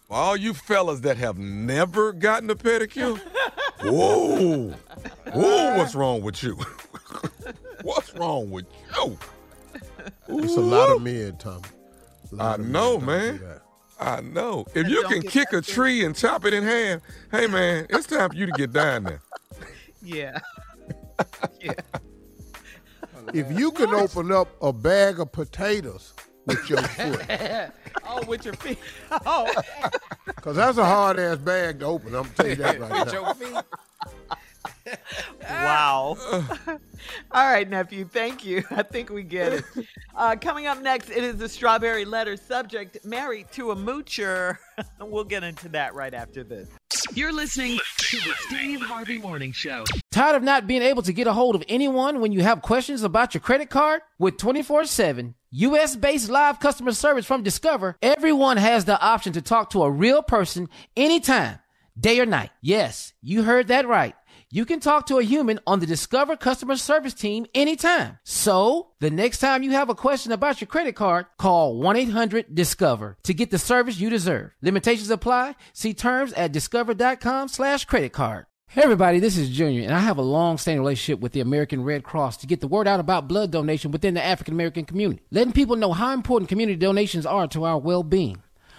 For all you fellas that have never gotten a pedicure, whoa, whoa, what's wrong with you? (laughs) what's wrong with you? it's a lot of men, Tommy. I know, man. I know. If you can kick a tree and chop it in half, hey man, it's time for you to get down there. (laughs) Yeah. (laughs) yeah. If you can open up a bag of potatoes with your (laughs) foot, oh, with your feet. Oh. (laughs) because that's a hard ass bag to open. I'm telling you that (laughs) right With now. your feet. Wow. (laughs) All right, nephew. Thank you. (laughs) I think we get it. Uh, coming up next, it is the strawberry letter subject married to a moocher. (laughs) we'll get into that right after this. You're listening to the Steve Harvey Morning Show. Tired of not being able to get a hold of anyone when you have questions about your credit card? With 24 7 US based live customer service from Discover, everyone has the option to talk to a real person anytime, day or night. Yes, you heard that right. You can talk to a human on the Discover customer service team anytime. So, the next time you have a question about your credit card, call 1 800 Discover to get the service you deserve. Limitations apply. See terms at discover.com/slash credit card. Hey everybody, this is Junior, and I have a long-standing relationship with the American Red Cross to get the word out about blood donation within the African American community, letting people know how important community donations are to our well-being.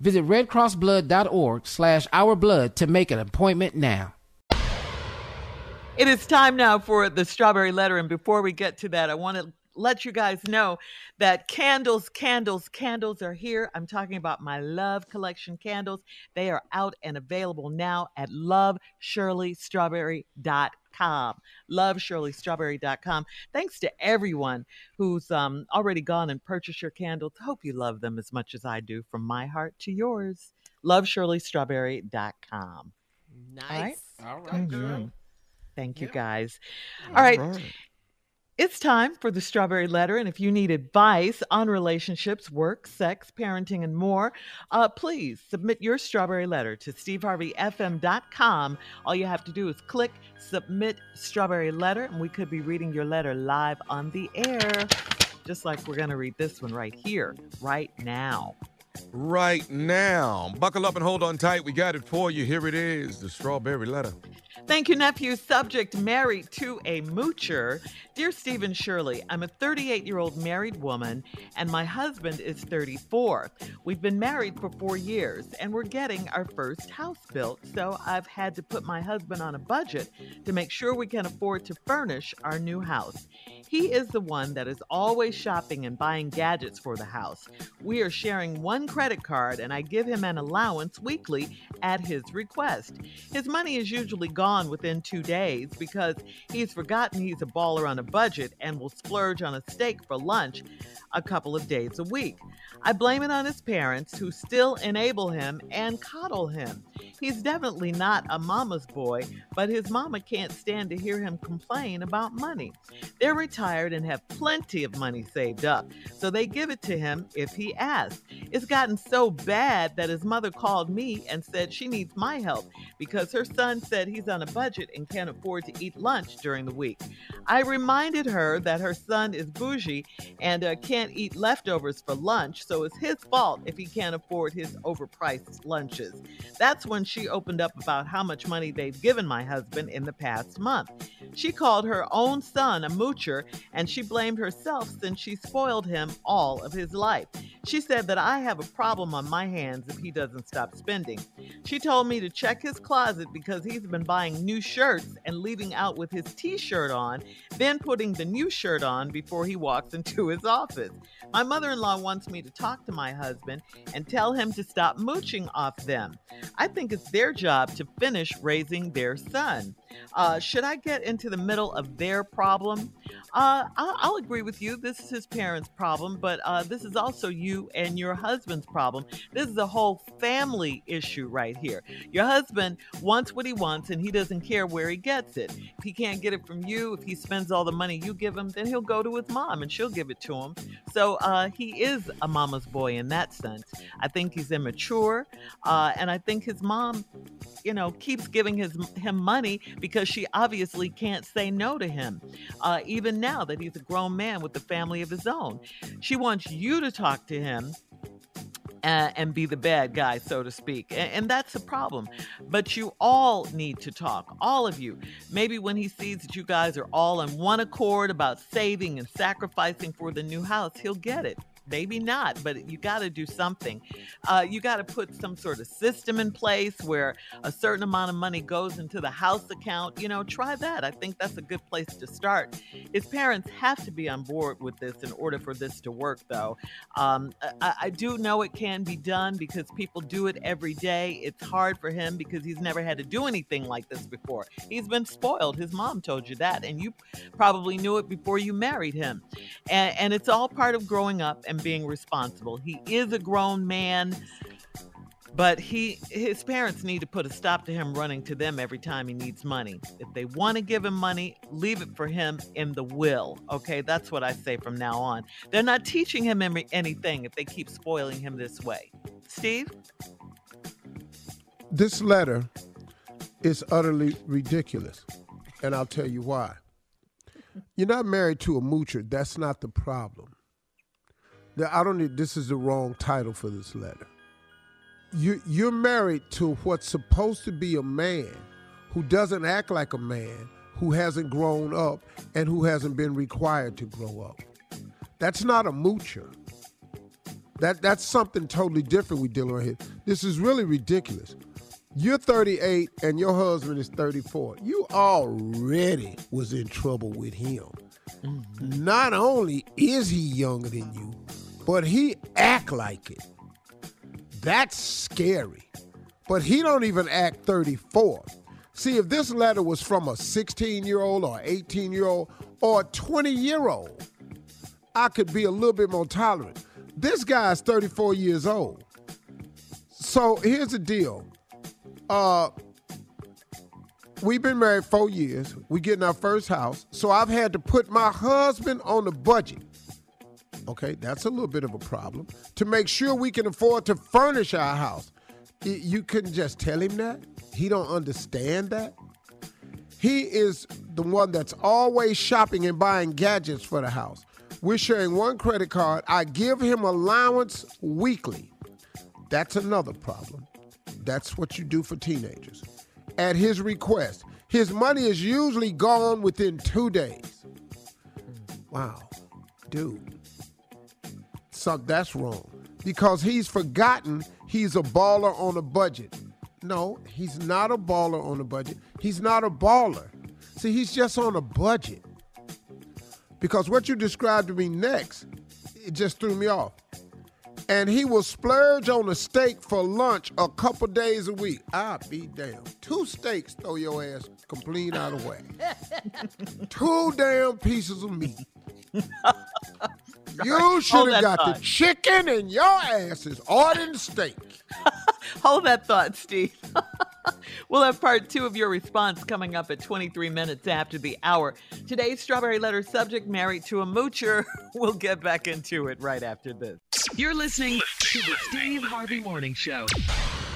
Visit redcrossblood.org slash our blood to make an appointment now. It is time now for the strawberry letter. And before we get to that, I want to let you guys know that candles, candles, candles are here. I'm talking about my Love Collection candles. They are out and available now at loveshirleystrawberry.com. Loveshirleystrawberry.com. Thanks to everyone who's um, already gone and purchased your candles. Hope you love them as much as I do from my heart to yours. Loveshirleystrawberry.com. Nice. All right, girl. Mhm. Thank you guys. All right. It's time for the strawberry letter. And if you need advice on relationships, work, sex, parenting, and more, uh, please submit your strawberry letter to steveharveyfm.com. All you have to do is click submit strawberry letter, and we could be reading your letter live on the air, just like we're going to read this one right here, right now. Right now. Buckle up and hold on tight. We got it for you. Here it is the strawberry letter. Thank you, nephew. Subject married to a moocher. Dear Stephen Shirley, I'm a 38 year old married woman and my husband is 34. We've been married for four years and we're getting our first house built, so I've had to put my husband on a budget to make sure we can afford to furnish our new house. He is the one that is always shopping and buying gadgets for the house. We are sharing one credit card and I give him an allowance weekly at his request. His money is usually gone within two days because he's forgotten he's a baller on a budget and will splurge on a steak for lunch a couple of days a week. I blame it on his parents who still enable him and coddle him. He's definitely not a mama's boy, but his mama can't stand to hear him complain about money. They're retired and have plenty of money saved up, so they give it to him if he asks. It's gotten so bad that his mother called me and said she needs my help because her son said he's on a budget and can't afford to eat lunch during the week. I reminded her that her son is bougie and uh, can't eat leftovers for lunch, so it's his fault if he can't afford his overpriced lunches. That's when she opened up about how much money they've given my husband in the past month. She called her own son a moocher and she blamed herself since she spoiled him all of his life. She said that I have a problem on my hands if he doesn't stop spending. She told me to check his closet because he's been buying new shirts and leaving out with his t shirt on, then putting the new shirt on before he walks into his office. My mother in law wants me to talk to my husband and tell him to stop mooching off them. I think it's their job to finish raising their son. Uh, should I get into the middle of their problem? Uh, I'll, I'll agree with you. This is his parents' problem, but uh, this is also you and your husband's problem. This is a whole family issue right here. Your husband wants what he wants and he doesn't care where he gets it. If he can't get it from you, if he spends all the money you give him, then he'll go to his mom and she'll give it to him. So uh, he is a mama's boy in that sense. I think he's immature, uh, and I think his mom you know, keeps giving his him money because she obviously can't say no to him, uh, even now that he's a grown man with a family of his own. She wants you to talk to him uh, and be the bad guy, so to speak. And, that's a problem. But you all need to talk, all of you. Maybe when he sees that you guys are all in one accord about saving and sacrificing for the new house, he'll get it maybe not, but you got to do something. Uh, you got to put some sort of system in place where a certain amount of money goes into the house account. You know, try that. I think that's a good place to start. His parents have to be on board with this in order for this to work, though. Um, I, I do know it can be done because people do it every day. It's hard for him because he's never had to do anything like this before. He's been spoiled. His mom told you that, and you probably knew it before you married him. And, and it's all part of growing up and being responsible. He is a grown man, but he his parents need to put a stop to him running to them every time he needs money. If they want to give him money, leave it for him in the will. Okay, that's what I say from now on. They're not teaching him anything if they keep spoiling him this way. Steve? This letter is utterly ridiculous, and I'll tell you why. You're not married to a moocher. That's not the problem. I don't need, this is the wrong title for this letter. You, you're married to what's supposed to be a man who doesn't act like a man, who hasn't grown up, and who hasn't been required to grow up. That's not a moocher. That, that's something totally different we dealing with here. This is really ridiculous. You're 38 and your husband is 34. You already was in trouble with him. Mm-hmm. Not only is he younger than you, but he act like it. That's scary. But he don't even act 34. See, if this letter was from a 16 year old or 18 year old or a 20 year old, I could be a little bit more tolerant. This guy's 34 years old. So here's the deal. Uh, we've been married four years. We getting our first house. So I've had to put my husband on the budget Okay, that's a little bit of a problem. To make sure we can afford to furnish our house. You couldn't just tell him that? He don't understand that? He is the one that's always shopping and buying gadgets for the house. We're sharing one credit card. I give him allowance weekly. That's another problem. That's what you do for teenagers. At his request, his money is usually gone within two days. Wow, dude so that's wrong because he's forgotten he's a baller on a budget. No, he's not a baller on a budget. He's not a baller. See, he's just on a budget. Because what you described to me next, it just threw me off. And he will splurge on a steak for lunch a couple days a week. I'll be damned. Two steaks throw your ass complete out of whack. (laughs) Two damn pieces of meat. (laughs) You should have got thought. the chicken and your asses ordering steak. (laughs) Hold that thought, Steve. (laughs) we'll have part two of your response coming up at 23 minutes after the hour. Today's Strawberry Letter subject married to a moocher. (laughs) We'll get back into it right after this. You're listening to the Steve Harvey Morning Show.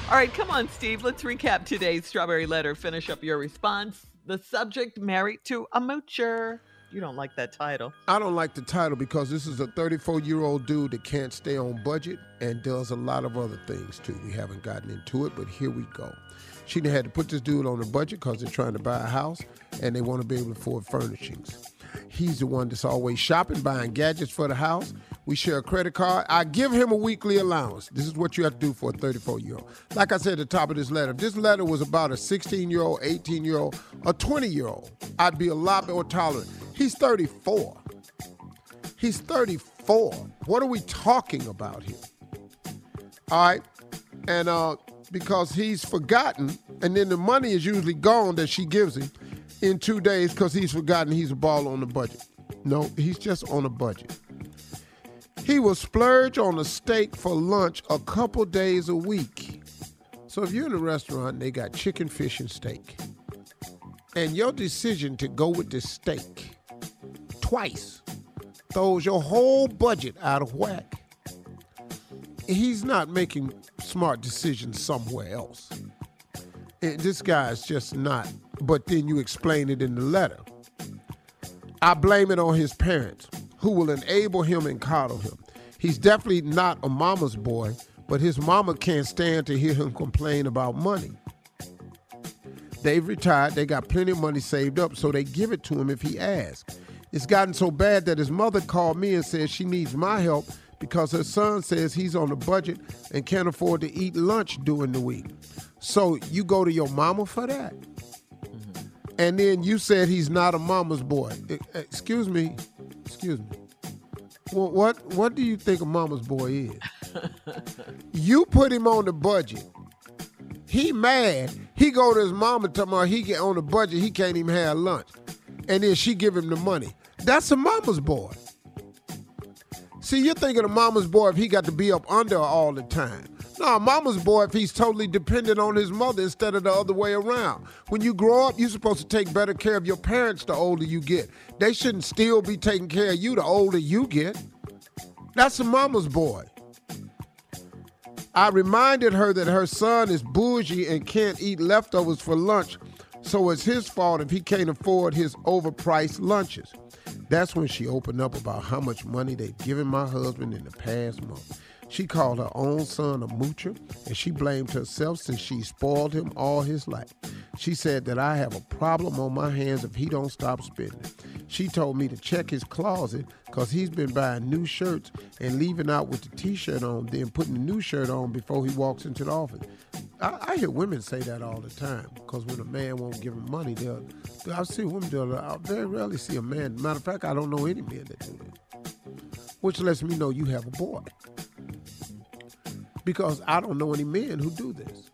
All right, come on, Steve. Let's recap today's Strawberry Letter. Finish up your response. The subject married to a moocher. You don't like that title. I don't like the title because this is a 34 year old dude that can't stay on budget and does a lot of other things too. We haven't gotten into it, but here we go. She had to put this dude on a budget because they're trying to buy a house and they want to be able to afford furnishings. He's the one that's always shopping, buying gadgets for the house. We share a credit card. I give him a weekly allowance. This is what you have to do for a 34 year old. Like I said at the top of this letter, if this letter was about a 16 year old, 18 year old, a 20 year old, I'd be a lot more tolerant. He's 34. He's 34. What are we talking about here? All right. And uh, because he's forgotten, and then the money is usually gone that she gives him in two days because he's forgotten he's a ball on the budget. No, he's just on a budget. He will splurge on a steak for lunch a couple days a week. So if you're in a restaurant and they got chicken, fish, and steak, and your decision to go with the steak twice throws your whole budget out of whack, he's not making smart decisions somewhere else. eh, this guy's just not. But then you explain it in the letter. I blame it on his parents, who will enable him and coddle him. He's definitely not a mama's boy, but his mama can't stand to hear him complain about money. They've retired, they got plenty of money saved up, so they give it to him if he asks. It's gotten so bad that his mother called me and said she needs my help because her son says he's on a budget and can't afford to eat lunch during the week. So you go to your mama for that? Mm-hmm. And then you said he's not a mama's boy. Excuse me. Excuse me. Well, what what do you think a mama's boy is? (laughs) you put him on the budget. He mad. He go to his mama about he get on the budget. He can't even have lunch, and then she give him the money. That's a mama's boy. See, you're thinking of mama's boy if he got to be up under all the time. No, mama's boy if he's totally dependent on his mother instead of the other way around. When you grow up, you're supposed to take better care of your parents the older you get. They shouldn't still be taking care of you the older you get. That's a mama's boy. I reminded her that her son is bougie and can't eat leftovers for lunch, so it's his fault if he can't afford his overpriced lunches. That's when she opened up about how much money they'd given my husband in the past month. She called her own son a moocher, and she blamed herself since she spoiled him all his life. She said that I have a problem on my hands if he don't stop spending. She told me to check his closet because he's been buying new shirts and leaving out with the t-shirt on, then putting the new shirt on before he walks into the office. I, I hear women say that all the time because when a man won't give them money, they'll. I see women do it. I very rarely see a man. Matter of fact, I don't know any men that do that. Which lets me know you have a boy because I don't know any men who do this.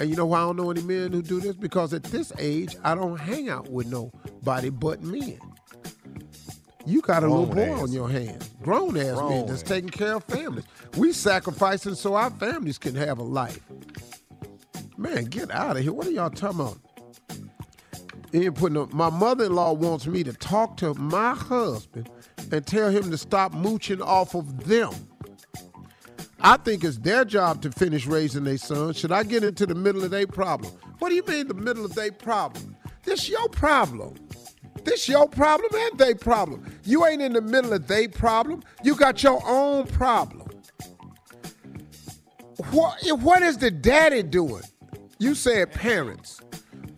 And you know why I don't know any men who do this? Because at this age, I don't hang out with nobody but men. You got a Grown little boy ass. on your hands, grown ass Grown men that's ass. taking care of families. We sacrificing so our families can have a life. Man, get out of here. What are y'all talking about? Ain't putting up. My mother-in-law wants me to talk to my husband and tell him to stop mooching off of them. I think it's their job to finish raising their son. Should I get into the middle of their problem? What do you mean the middle of their problem? This your problem. This your problem and they problem. You ain't in the middle of they problem. You got your own problem. What, what is the daddy doing? You said parents.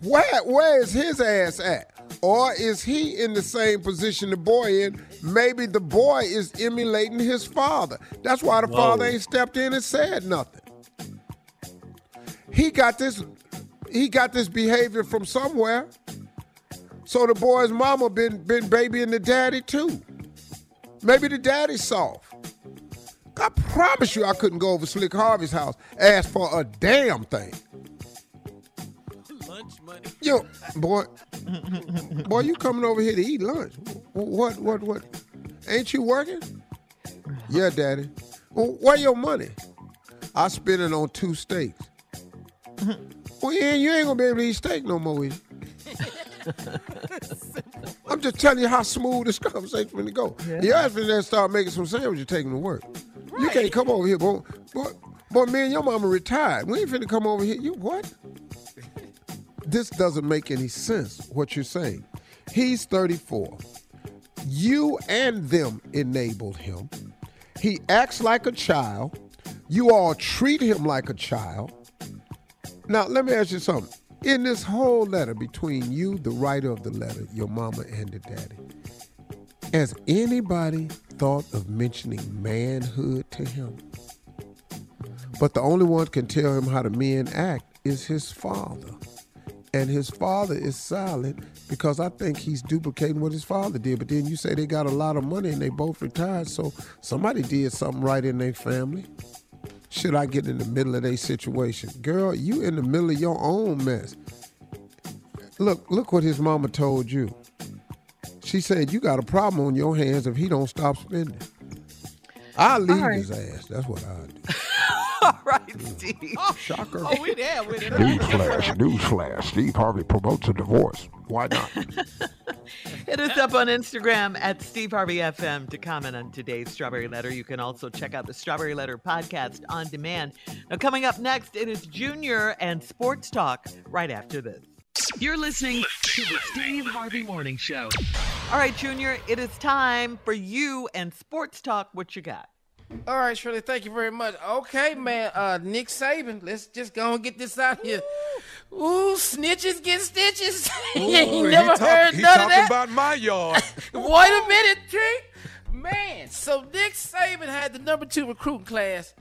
Where, where is his ass at? Or is he in the same position the boy in? Maybe the boy is emulating his father. That's why the Whoa. father ain't stepped in and said nothing. He got this he got this behavior from somewhere. So the boy's mama been been babying the daddy too. Maybe the daddy's soft. I promise you I couldn't go over Slick Harvey's house, ask for a damn thing. Yo, boy, boy, you coming over here to eat lunch? What, what, what? Ain't you working? Yeah, daddy. Well, where your money? I spent it on two steaks. well, you ain't, you ain't gonna be able to eat steak no more. is? (laughs) I'm just telling you how smooth this conversation to go. Yeah. You ask me to start making some sandwiches, take them to work. You can't come over here, boy. Boy, boy, me and your mama retired. We ain't finna come over here. You what? This doesn't make any sense what you're saying. He's 34. You and them enabled him. He acts like a child. You all treat him like a child. Now, let me ask you something. In this whole letter between you, the writer of the letter, your mama, and the daddy, has anybody thought of mentioning manhood to him? But the only one can tell him how the men act is his father. And his father is silent because I think he's duplicating what his father did. But then you say they got a lot of money and they both retired, so somebody did something right in their family. Should I get in the middle of their situation? Girl, you in the middle of your own mess. Look, look what his mama told you. She said you got a problem on your hands if he don't stop spending. I'll leave right. his ass. That's what I do. (laughs) All right, Steve. Oh, shocker. Oh, we there with it. Newsflash, newsflash. Steve Harvey promotes a divorce. Why not? (laughs) Hit us up on Instagram at Steve Harvey FM to comment on today's Strawberry Letter. You can also check out the Strawberry Letter podcast on demand. Now, coming up next, it is Junior and Sports Talk right after this. You're listening to the Steve Harvey Morning Show. All right, Junior, it is time for you and Sports Talk. What you got? All right, Shirley, thank you very much. Okay, man, uh, Nick Saban, let's just go and get this out here. Ooh, snitches get stitches. (laughs) Ooh, you ain't he never talk- heard he none of talking that. about my yard. (laughs) Wait a minute, Tree. Man, so Nick Saban had the number two recruiting class.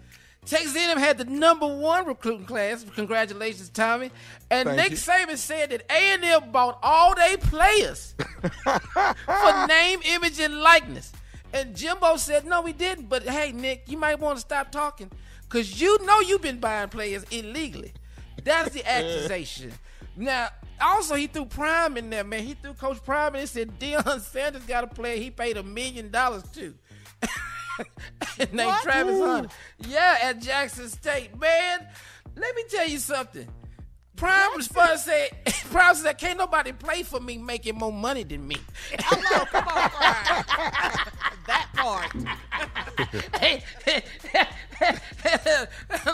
Texas A&M had the number one recruiting class. Congratulations, Tommy. And Thank Nick you. Saban said that A&M bought all their players (laughs) for name, image, and likeness. And Jimbo said, no, we didn't. But hey, Nick, you might want to stop talking because you know you've been buying players illegally. That's the (laughs) accusation. Now, also, he threw Prime in there, man. He threw Coach Prime and he said Deion (laughs) Sanders got a player he paid a million dollars to. (laughs) named Travis Hunter. Yeah, at Jackson State. Man, let me tell you something. Prime responded said, (laughs) Prime said, can't nobody play for me making more money than me. (laughs) Oh, Hello, come on, Prime. (laughs) that part.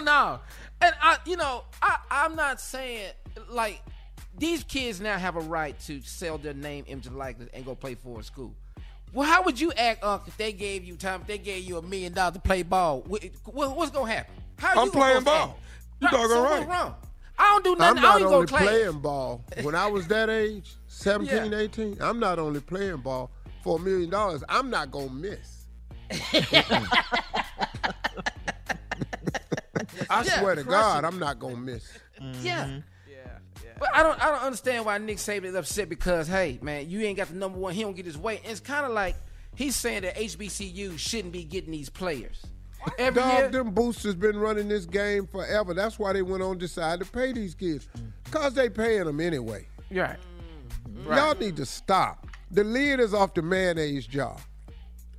no. And I you know, I, I'm not saying like these kids now have a right to sell their name, image, and likeness and go play for a school. Well, how would you act, Unc, if they gave you time, if they gave you a million dollars to play ball? What, what- what's gonna happen? How I'm you playing go ball. You Right, doggone so right. what's wrong? I don't do I'm nothing. I not don't even only go class. playing ball. When I was that age, (laughs) 17, 18, I'm not only playing ball for a million dollars. I'm not going to miss. (laughs) I Yeah, swear to God, it. I'm not going to mm-hmm. miss. Yeah. Yeah. But I don't I don't understand why Nick Saban is upset because hey man, you ain't got the number one, he don't get his way. And it's kind of like he's saying that HBCU shouldn't be getting these players. Every Dog, year, them boosters been running this game forever. That's why they went on to decide to pay these kids. Mm. Because they paying them anyway. right. Y'all need to stop. The lid is off the mayonnaise jar.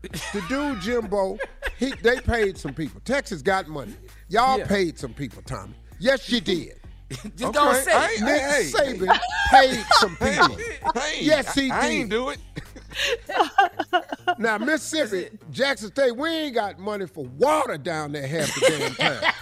The dude Jimbo, he they paid some people. Texas got money. Y'all Yeah. paid some people, Tommy. Yes, you did. Just don't say I it. Nick hey, hey. Saban paid some people. Hey, Yes, he I, I ain't do it. (laughs) Now, Mississippi, Jackson State, we ain't got money for water down there half the damn time.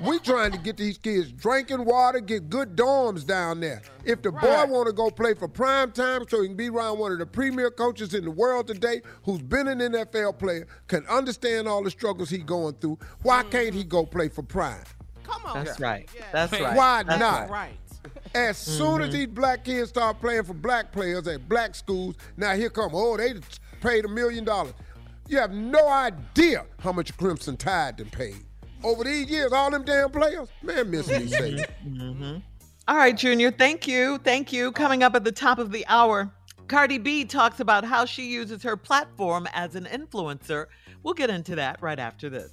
we trying to get these kids drinking water, get good dorms down there. If the boy want to go play for prime time so he can be around one of the premier coaches in the world today who's been an NFL player, can understand all the struggles he going through, why mm. can't he go play for prime? Come on. That's right. That's right. Why That's not? Right. As soon Mm-hmm. as these black kids start playing for black players at black schools, now here come, oh, they paid a million dollars. You have no idea how much Crimson Tide done paid. Over these years, all them damn players, man, miss me say. All right, Junior. Thank you. Thank you. Coming up at the top of the hour, Cardi B talks about how she uses her platform as an influencer. We'll get into that right after this.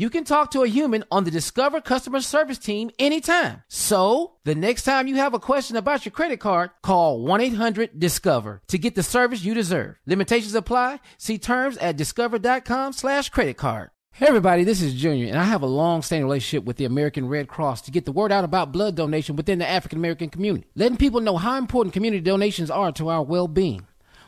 You can talk to a human on the Discover customer service team anytime. So, the next time you have a question about your credit card, call 1 800 Discover to get the service you deserve. Limitations apply. See terms at discover.com/slash credit card. Hey everybody, this is Junior, and I have a long-standing relationship with the American Red Cross to get the word out about blood donation within the African American community, letting people know how important community donations are to our well-being.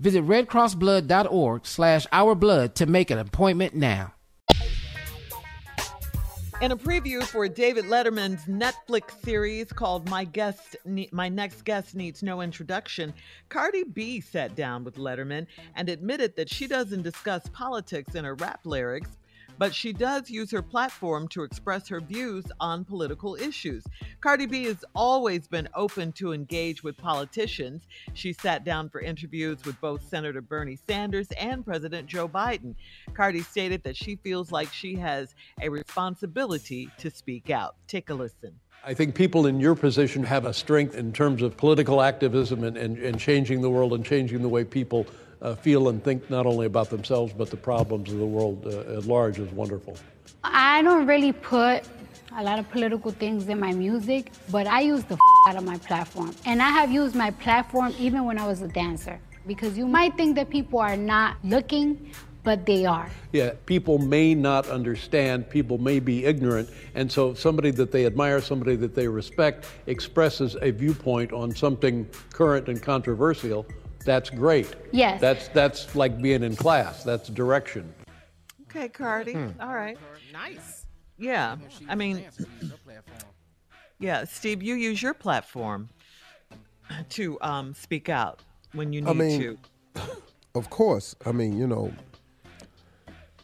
Visit redcrossblood.org slash our blood to make an appointment now. In a preview for David Letterman's Netflix series called "My Guest, Ne- My Next Guest Needs No Introduction," Cardi B sat down with Letterman and admitted that she doesn't discuss politics in her rap lyrics. But she does use her platform to express her views on political issues. Cardi B has always been open to engage with politicians. She sat down for interviews with both Senator Bernie Sanders and President Joe Biden. Cardi stated that she feels like she has a responsibility to speak out. Take a listen. I think people in your position have a strength in terms of political activism and, and, and changing the world and changing the way people uh, feel and think not only about themselves but the problems of the world uh, at large is wonderful. I don't really put a lot of political things in my music, but I use the f- out of my platform. And I have used my platform even when I was a dancer. Because you might think that people are not looking, but they are. Yeah, people may not understand, people may be ignorant, and so somebody that they admire, somebody that they respect, expresses a viewpoint on something current and controversial. That's great. Yes. That's that's like being in class. That's direction. Okay, Cardi. Hmm. All right. Nice. Yeah. I mean, yeah, Steve, you use your platform to um, speak out when you need I mean, to. (laughs) of course. I mean, you know,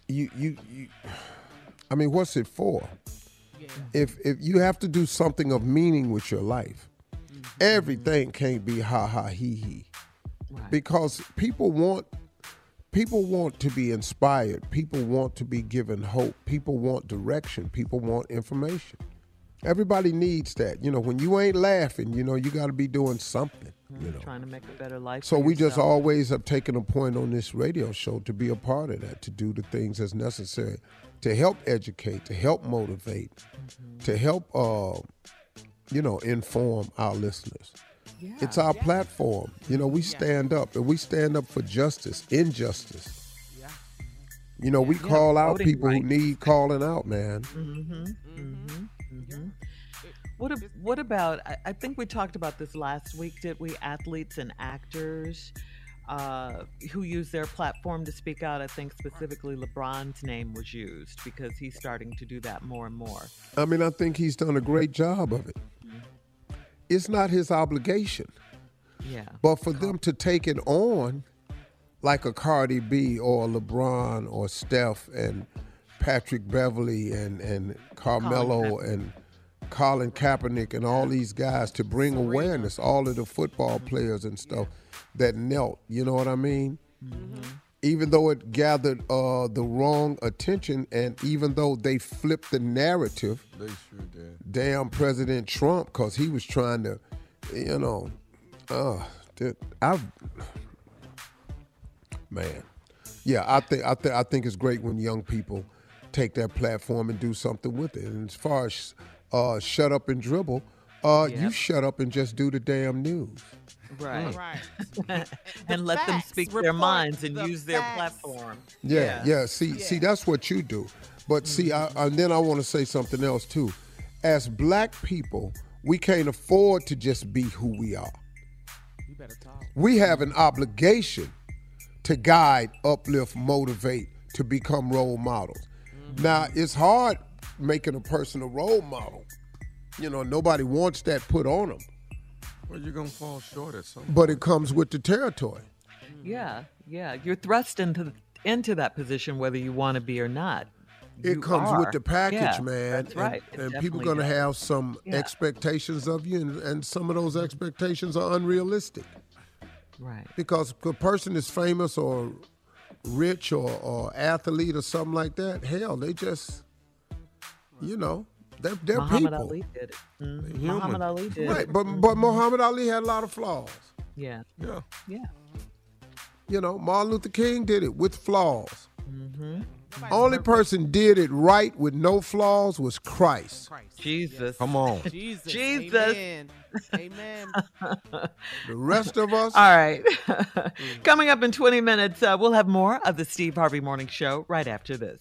you you you. (sighs) I mean, what's it for? If if you have to do something of meaning with your life, everything can't be ha ha he he, because people want people want to be inspired. People want to be given hope. People want direction. People want information. Everybody needs that. You know, when you ain't laughing, you know, you got to be doing something. You know. Trying to make a better life. So we just always have taken a point on this radio show to be a part of that, to do the things that's necessary to help educate, to help motivate, to help, uh, you know, inform our listeners. It's our platform. You know, we stand up and we stand up for justice, injustice. You know, we Yeah, call out voting people who need calling out, man. Mm-hmm. Mm-hmm. Mm-hmm. What ab- what about? I, I think we talked about this last week, did we? Athletes and actors uh, who use their platform to speak out. I think specifically LeBron's name was used because he's starting to do that more and more. I mean, I think he's done a great job of it. It's not his obligation. Yeah. But for them to take it on, like a Cardi B or a LeBron or Steph and Patrick Beverley and, and Carmelo and Colin Kaepernick and all these guys to bring awareness, all of the football players and stuff that knelt, you know what I mean? Even though it gathered uh, the wrong attention and even though they flipped the narrative, They sure did. damn President Trump because he was trying to, you know, uh, I, man, yeah, I think I think I think it's great when young people take that platform and do something with it. And as far as uh, shut up and dribble, uh, you shut up and just do the damn news. Right. Right. (laughs) (laughs) and let them speak their minds and the use their platform. Yeah, yeah. See, see, that's what you do. But see, I, and then I want to say something else too. As black people, we can't afford to just be who we are. You better talk. We have an obligation to guide, uplift, motivate, to become role models. Now, it's hard making a person a role model. You know, nobody wants that put on them, Well, you're gonna fall short at some. but it comes with the territory. Hmm. Yeah, yeah. You're thrust into into that position whether you want to be or not. It You comes are. with the package, Yeah, man. That's and- right. And, people definitely going to does. have some Yeah. expectations of you, and, and some of those expectations are unrealistic. Right. Because a person is famous or rich or, or athlete or something like that, hell, they just, you know, they're, they're Muhammad people. Ali did it. Mhm. Muhammad Ali did Right, it. but but Muhammad Ali had a lot of flaws. Yeah. Yeah. Yeah. You know, Martin Luther King did it with flaws. Mm-hmm. Only person did it right with no flaws was Christ. Jesus. Come on. (laughs) Jesus. Jesus. Amen. Amen. (laughs) The rest of us, All right. (laughs) Coming up in 20 minutes, uh, we'll have more of the Steve Harvey Morning Show right after this.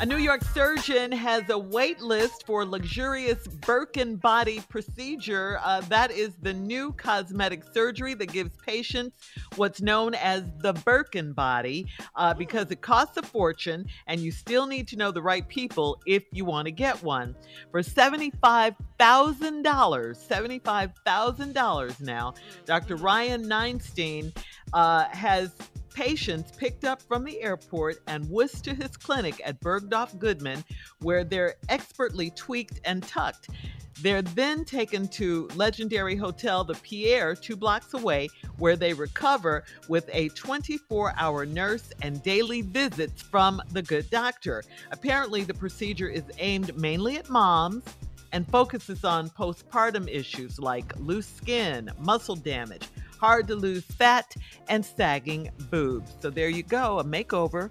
A New York surgeon has a wait list for luxurious Birkin body procedure. Uh, that is the new cosmetic surgery that gives patients what's known as the Birkin body uh, because it costs a fortune and you still need to know the right people if you want to get one. For $75,000, $75,000 now, Dr. Ryan Neinstein uh, has patients picked up from the airport and whisked to his clinic at Bergdorf Goodman, where they're expertly tweaked and tucked. They're then taken to legendary hotel The Pierre, two blocks away, where they recover with a 24 hour nurse and daily visits from the good doctor. Apparently, the procedure is aimed mainly at moms and focuses on postpartum issues like loose skin, muscle damage, hard to lose fat, and sagging boobs. So there you go, a makeover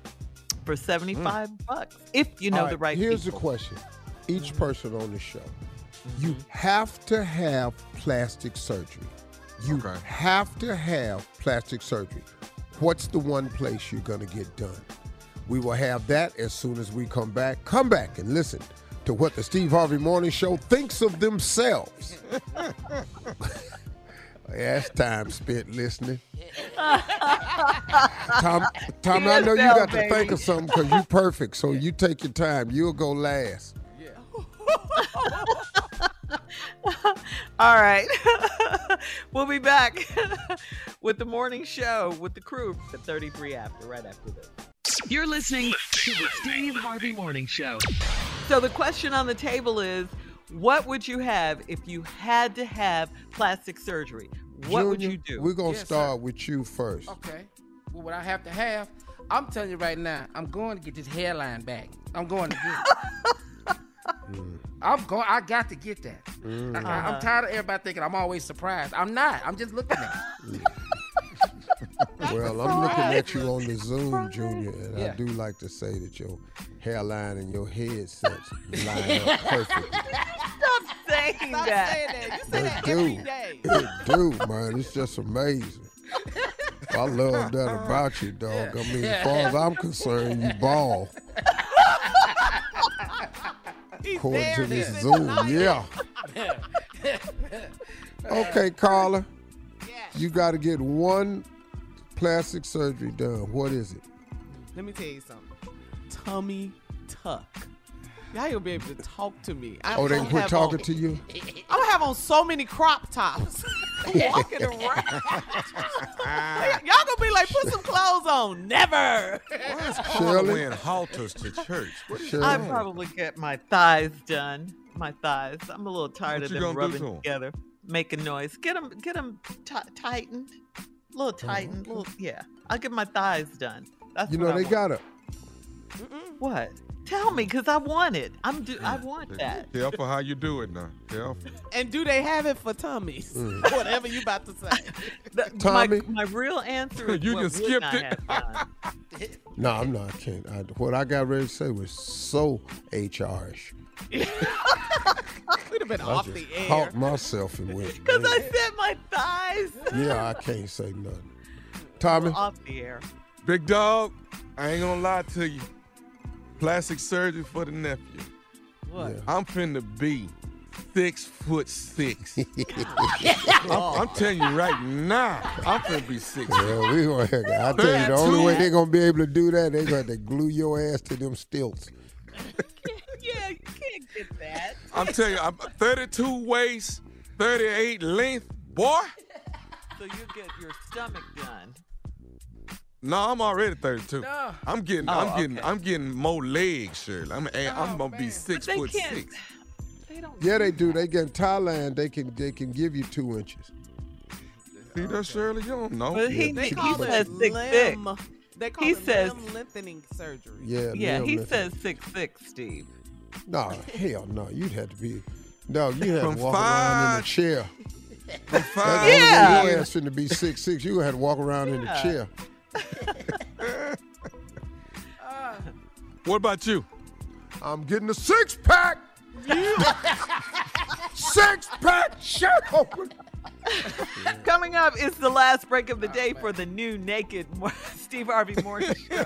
for 75 mm. bucks if you know All the right Here's people. the question: Each mm-hmm. person on the show, mm-hmm. you have to have plastic surgery. You have to have plastic surgery. What's the one place you're going to get done? We will have that as soon as we come back. Come back and listen to what the Steve Harvey Morning Show thinks of themselves. (laughs) That's time spent listening. (laughs) Tom, Tom, I know you TSL, got to think of something because you're perfect. So you take your time. You'll go last. Yeah. (laughs) All right. (laughs) we'll be back with the morning show with the crew at 33 after, right after this. You're listening to the Steve Harvey Morning Show. So the question on the table is what would you have if you had to have plastic surgery? What would you do? We're gonna Yes, sir. start with you first. Okay. Well, what I have to have, I'm telling you right now, I'm going to get this hairline back. I'm going to get it. (laughs) I'm going. I got to get that. Mm. I, am tired of everybody thinking I'm always surprised. I'm not. I'm just looking at it. (laughs) (laughs) Well, I'm looking at you on the Zoom, Junior, and I do like to say that your hairline and your head headsets line up (laughs) perfect. Stop saying that. You say that every day. It do. It do, man. It's just amazing. I love (laughs) that about you, dog. I mean, as far as I'm concerned, you ball. According to this Zoom, yeah. Okay, Carla. You got to get one plastic surgery done. What is it? Let me tell you something. Tummy tuck. Y'all gonna be able to talk to me. I'm Oh, they gonna quit talking on- to you? I'm gonna have on so many crop tops (laughs) walking around. (laughs) Y'all gonna be like, put some clothes on. Never. Why is (laughs) Paul wearing halters to church. I'd probably get my thighs done. My thighs. I'm a little tired What of them rubbing to 'em? together, making noise. Get them, get them t- tightened, a little tightened, little yeah. I'll get my thighs done. That's You what know, they got to. What? Tell me, cause I want it. I'm do. I want that. Careful how you do it now. Careful. And do they have it for tummies? Mm. (laughs) Whatever you about to say. (laughs) My, Tommy? my real answer (laughs) is You what just skipped it. have. No, I'm not. I can't. I, what I got ready to say was so HRish. We'd have been I off just the air. caught myself and went. Cause I said my thighs. Yeah, I can't say nothing. Tommy, Off the air. Big dog, I ain't gonna lie to you. Plastic surgery for the nephew. What? I'm finna be six foot six. (laughs) I'm, I'm telling you right now, I'm finna be six. yeah, we gonna. I tell you, the only way they're gonna be able to do that, they're gonna have to glue your ass to them stilts. (laughs) Yeah, you can't get that. I'm telling you, I'm 32 waist, 38 length, boy. (laughs) So you get your stomach done. No, I'm already 32. No. I'm getting, Oh, I'm getting, okay. I'm getting more legs, Shirley. I'm, eh, I'm oh, gonna be six they foot can't- six. Yeah, they do. They get in Thailand. They can. They can give you two inches. See that, Shirley? You don't know. But he, They he call says it six six. limb. They call He it says- limb lengthening surgery. Yeah. Yeah, he says six six, Steve. No, hell no. You'd have to be. No, you have to walk around in a chair. From That's five, the only way Yeah. Your ass finna be six six. You had to walk around in a Yeah. Chair. (laughs) What about you? I'm getting a six pack. (laughs) six pack shirt open. (laughs) Coming up is the last break of the day for the new Naked Steve Harvey Morning Show.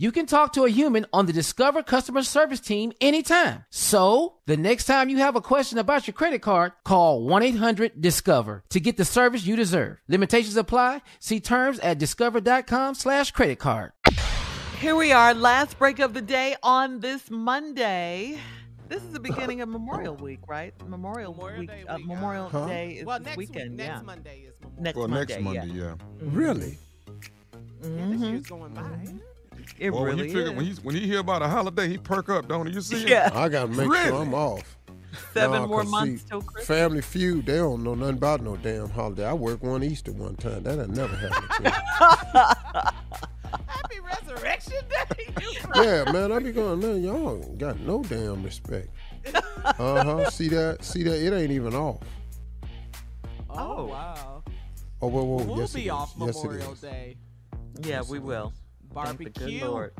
You can talk to a human on the Discover customer service team anytime. So, the next time you have a question about your credit card, call 1-800-DISCOVER to get the service you deserve. Limitations apply. See terms at discover.com slash credit card. Here we are, last break of the day on this Monday. This is the beginning of Memorial Week, right? Memorial, Week, Day uh, week, Memorial uh-huh. Day is Well, this next week- weekend. next yeah. Monday is Memorial next Well, Monday. next Monday, yeah. Really? This Mhm. year's going by. It Well, when really he figure, is. when he when he hear about a holiday, he perk up, don't he? You see? him? Yeah. I gotta make Really? sure I'm off. Seven Nah, more 'cause months see, till Christmas. Family Feud, they don't know nothing about no damn holiday. I worked one Easter one time. That had never happened to me. (laughs) Happy Resurrection Day. yeah, man, I be going, man, y'all got no damn respect. Uh huh. See that? See that? It ain't even off. Oh, wow. Oh, whoa, whoa. We'll yes, be it off is. Memorial is. Day. Yeah, we will. Thank the good Barbecue. Lord.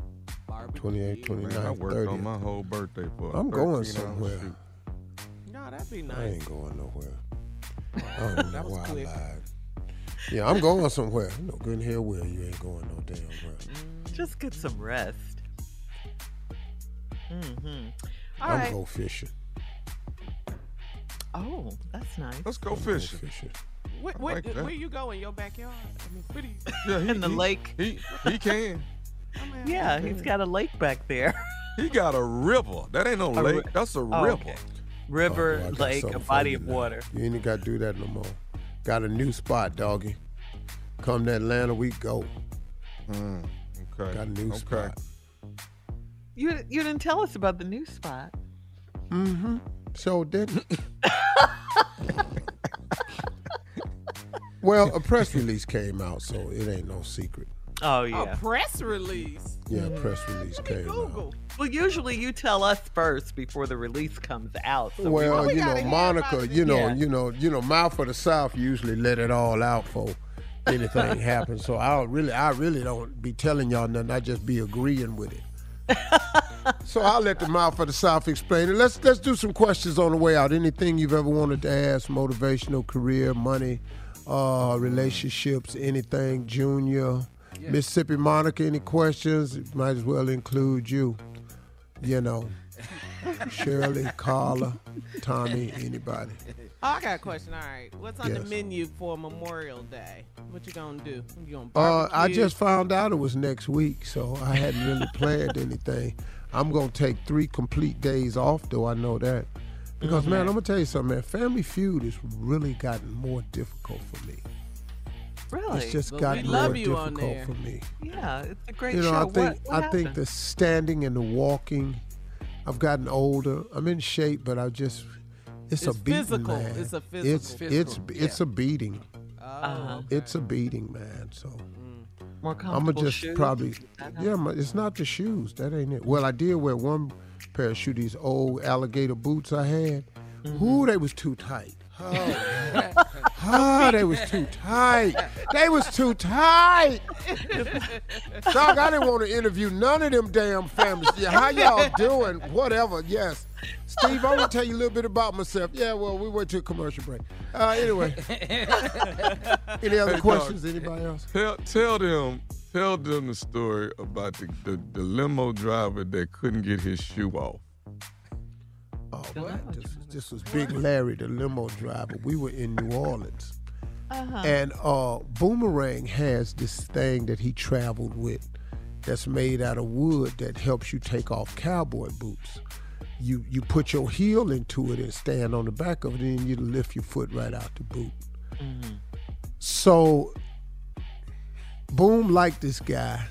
28, 29, Man, I worked 30. on my whole birthday for. a I'm going somewhere. shoot. No, that'd be nice. I ain't going nowhere. I (laughs) don't know That was why I quick. lied. Yeah, I'm going somewhere. No good in here where you ain't going no damn where. Just get some rest. Mm-hmm. All I'm right. go fishing. Oh, that's nice. Let's go I'm fishing. fishing. Where, where, like where you going? In your backyard? I mean, where do you? Yeah, he, In the he- lake. He he can. (laughs) Yeah, he's got a lake back there. He got a river. That ain't no A lake. ri- That's a Oh, river. okay. River, Oh, I got lake, a body of now. water. You ain't got to do that no more. Got a new spot, doggy. Come to Atlanta, we go. Mm, okay. Got a new okay. spot. You you didn't tell us about the new spot. Mm-hmm. So didn't. (laughs) (laughs) well, a (laughs) press release came out, so it ain't no secret. Oh yeah. A press release. Yeah, a press release came out. Google. Well, usually you tell us first before the release comes out. So we well, know- you know, Monica, you know, Yeah. you know, you know, mouth of the South usually let it all out for anything (laughs) happens. So I don't really, I really don't be telling y'all nothing. I just be agreeing with it. (laughs) so I'll let the mouth of the South explain it. Let's let's do some questions on the way out. Anything you've ever wanted to ask, motivational, career, money, uh, relationships, anything, Junior, Mississippi Monica. Any questions? Might as well include you. You know, (laughs) Shirley, Carla, Tommy, anybody. Oh, I got a question. All right, what's on the menu for Memorial Day? What you gonna do? You gonna Uh, I just found out it was next week, so I hadn't really planned anything. I'm gonna take three complete days off, though. I know that because mm-hmm. man, I'm gonna tell you something, man. Family Feud has really gotten more difficult for me. Really? It's just But gotten love more you on difficult there. for me. Yeah, it's a great you know, show. I think what, what I think the standing and the walking. I've gotten older. I'm in shape, but I just it's, a beating, physical. man. It's a It's physical. it's Physical, it's a beating. Oh, Uh-huh. It's a beating, man. So mm. More I'm gonna just shoes? probably yeah. my- It's not the shoes. That ain't it. Well, I did wear one pair of shoes. These old alligator boots I had. Mm-hmm. Ooh, they was too tight. Oh, (laughs) oh, they was too tight. They was too tight. Doc, I didn't want to interview none of them damn families. Yeah, how y'all doing? Whatever. Yes. Steve, I want to tell you a little bit about myself. Yeah, well, we went to a commercial break. Uh, anyway, (laughs) any other Hey, questions? dog, Anybody else? Tell tell them tell them the story about the, the, the limo driver that couldn't get his shoe off. Oh, man, this, this was Big Larry, the limo driver. We were in New Orleans. Uh-huh. And uh, Boomerang has this thing that he traveled with that's made out of wood that helps you take off cowboy boots. You you put your heel into it and stand on the back of it, and you lift your foot right out the boot. So Boom liked this guy.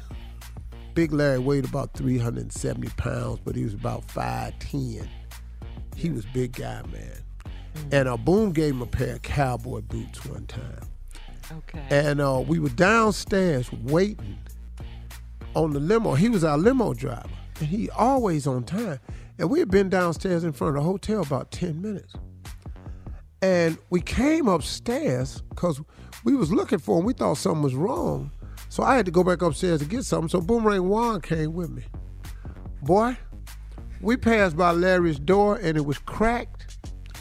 Big Larry weighed about 370 pounds, but he was about 5'10. He was big guy, man. And uh, Boom gave him a pair of cowboy boots one time. Okay. And uh, we were downstairs waiting on the limo. He was our limo driver, and he always on time. And we had been downstairs in front of the hotel about 10 minutes. And we came upstairs because we was looking for him. We thought something was wrong. So I had to go back upstairs to get something. So Boomerang Juan came with me. Boy, we passed by Larry's door and it was cracked.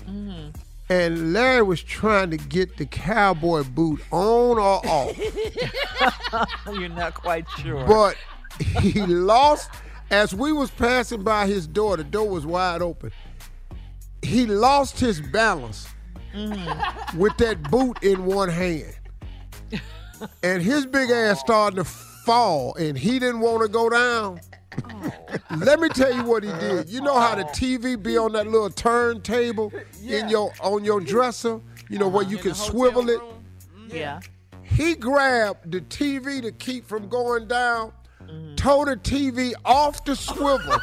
Mm-hmm. And Larry was trying to get the cowboy boot on or off. (laughs) You're not quite sure. But he lost as we was passing by his door, the door was wide open. He lost his balance Mm-hmm. with that boot in one hand. (laughs) And his big ass started to fall, and he didn't want to go down. Let me tell you what he did. You know how the TV be on that little turntable (laughs) in your on your dresser, you know where you can swivel it. yeah. He grabbed the TV to keep from going down, tore the TV off the swivel, (laughs)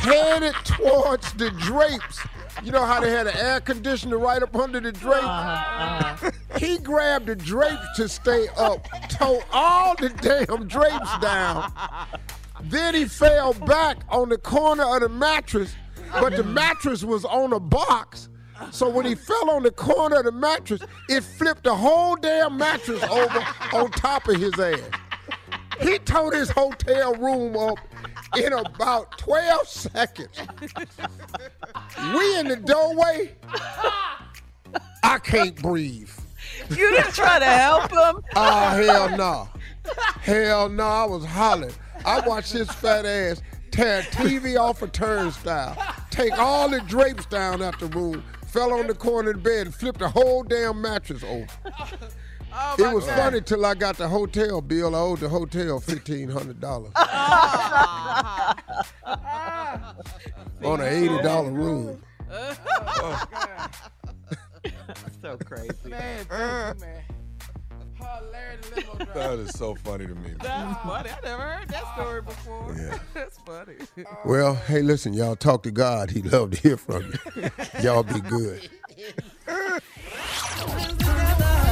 headed towards the drapes. You know how they had an air conditioner right up under the drapes? Uh-huh, uh-huh. He grabbed the drapes to stay up, tore all the damn drapes down. Then he fell back on the corner of the mattress, but the mattress was on a box. So when he fell on the corner of the mattress, it flipped the whole damn mattress over on top of his ass. He tore his hotel room up in about 12 seconds. We in the doorway. I can't breathe. You didn't try to help him. Oh hell no. Hell no, I was hollering. I watched his fat ass tear TV off a turnstile, take all the drapes down out the room, fell on the corner of the bed, and flipped the whole damn mattress over. Oh, it was funny till I got the hotel bill. I owed the hotel fifteen hundred dollars (laughs) oh, on an eighty dollar room. Oh, so crazy. Man, thank you, uh. man. Oh, limo driver. That is so funny to me. That's funny. I never heard that story before. Yeah. (laughs) That's funny. Well, hey, listen, y'all talk to God. He'd love to hear from you. y'all be good. (laughs)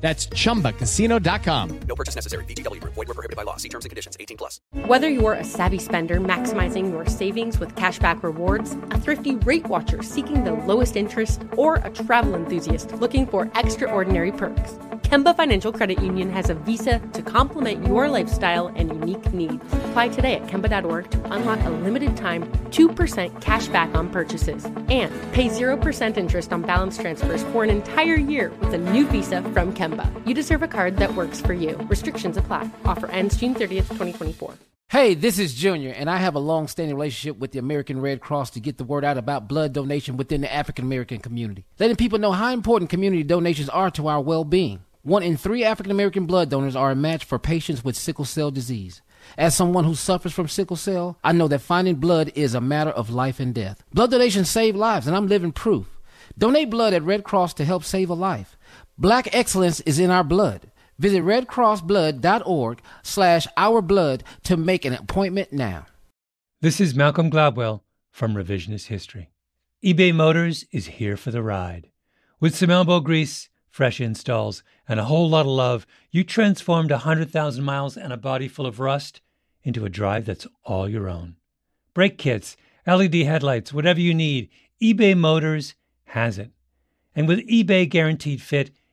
That's chumbacasino.com. No purchase necessary. VGW Group. Void were prohibited by law. See terms and conditions. 18 plus. Whether you're a savvy spender maximizing your savings with cashback rewards, a thrifty rate watcher seeking the lowest interest, or a travel enthusiast looking for extraordinary perks, Kemba Financial Credit Union has a visa to complement your lifestyle and unique needs. Apply today at Kemba.org to unlock a limited time 2% cash back on purchases and pay 0% interest on balance transfers for an entire year with a new visa from Kemba. You deserve a card that works for you. Restrictions apply. Offer ends June 30th, 2024. Hey, this is Junior, and I have a long standing relationship with the American Red Cross to get the word out about blood donation within the African American community, letting people know how important community donations are to our well being. One in three African American blood donors are a match for patients with sickle cell disease. As someone who suffers from sickle cell, I know that finding blood is a matter of life and death. Blood donations save lives, and I'm living proof. Donate blood at Red Cross to help save a life. Black excellence is in our blood. Visit redcrossblood.org slash our blood to make an appointment now. This is Malcolm Gladwell from Revisionist History. eBay Motors is here for the ride. With some elbow grease, fresh installs, and a whole lot of love, you transformed a 100,000 miles and a body full of rust into a drive that's all your own. Brake kits, LED headlights, whatever you need, eBay Motors has it. And with eBay Guaranteed Fit,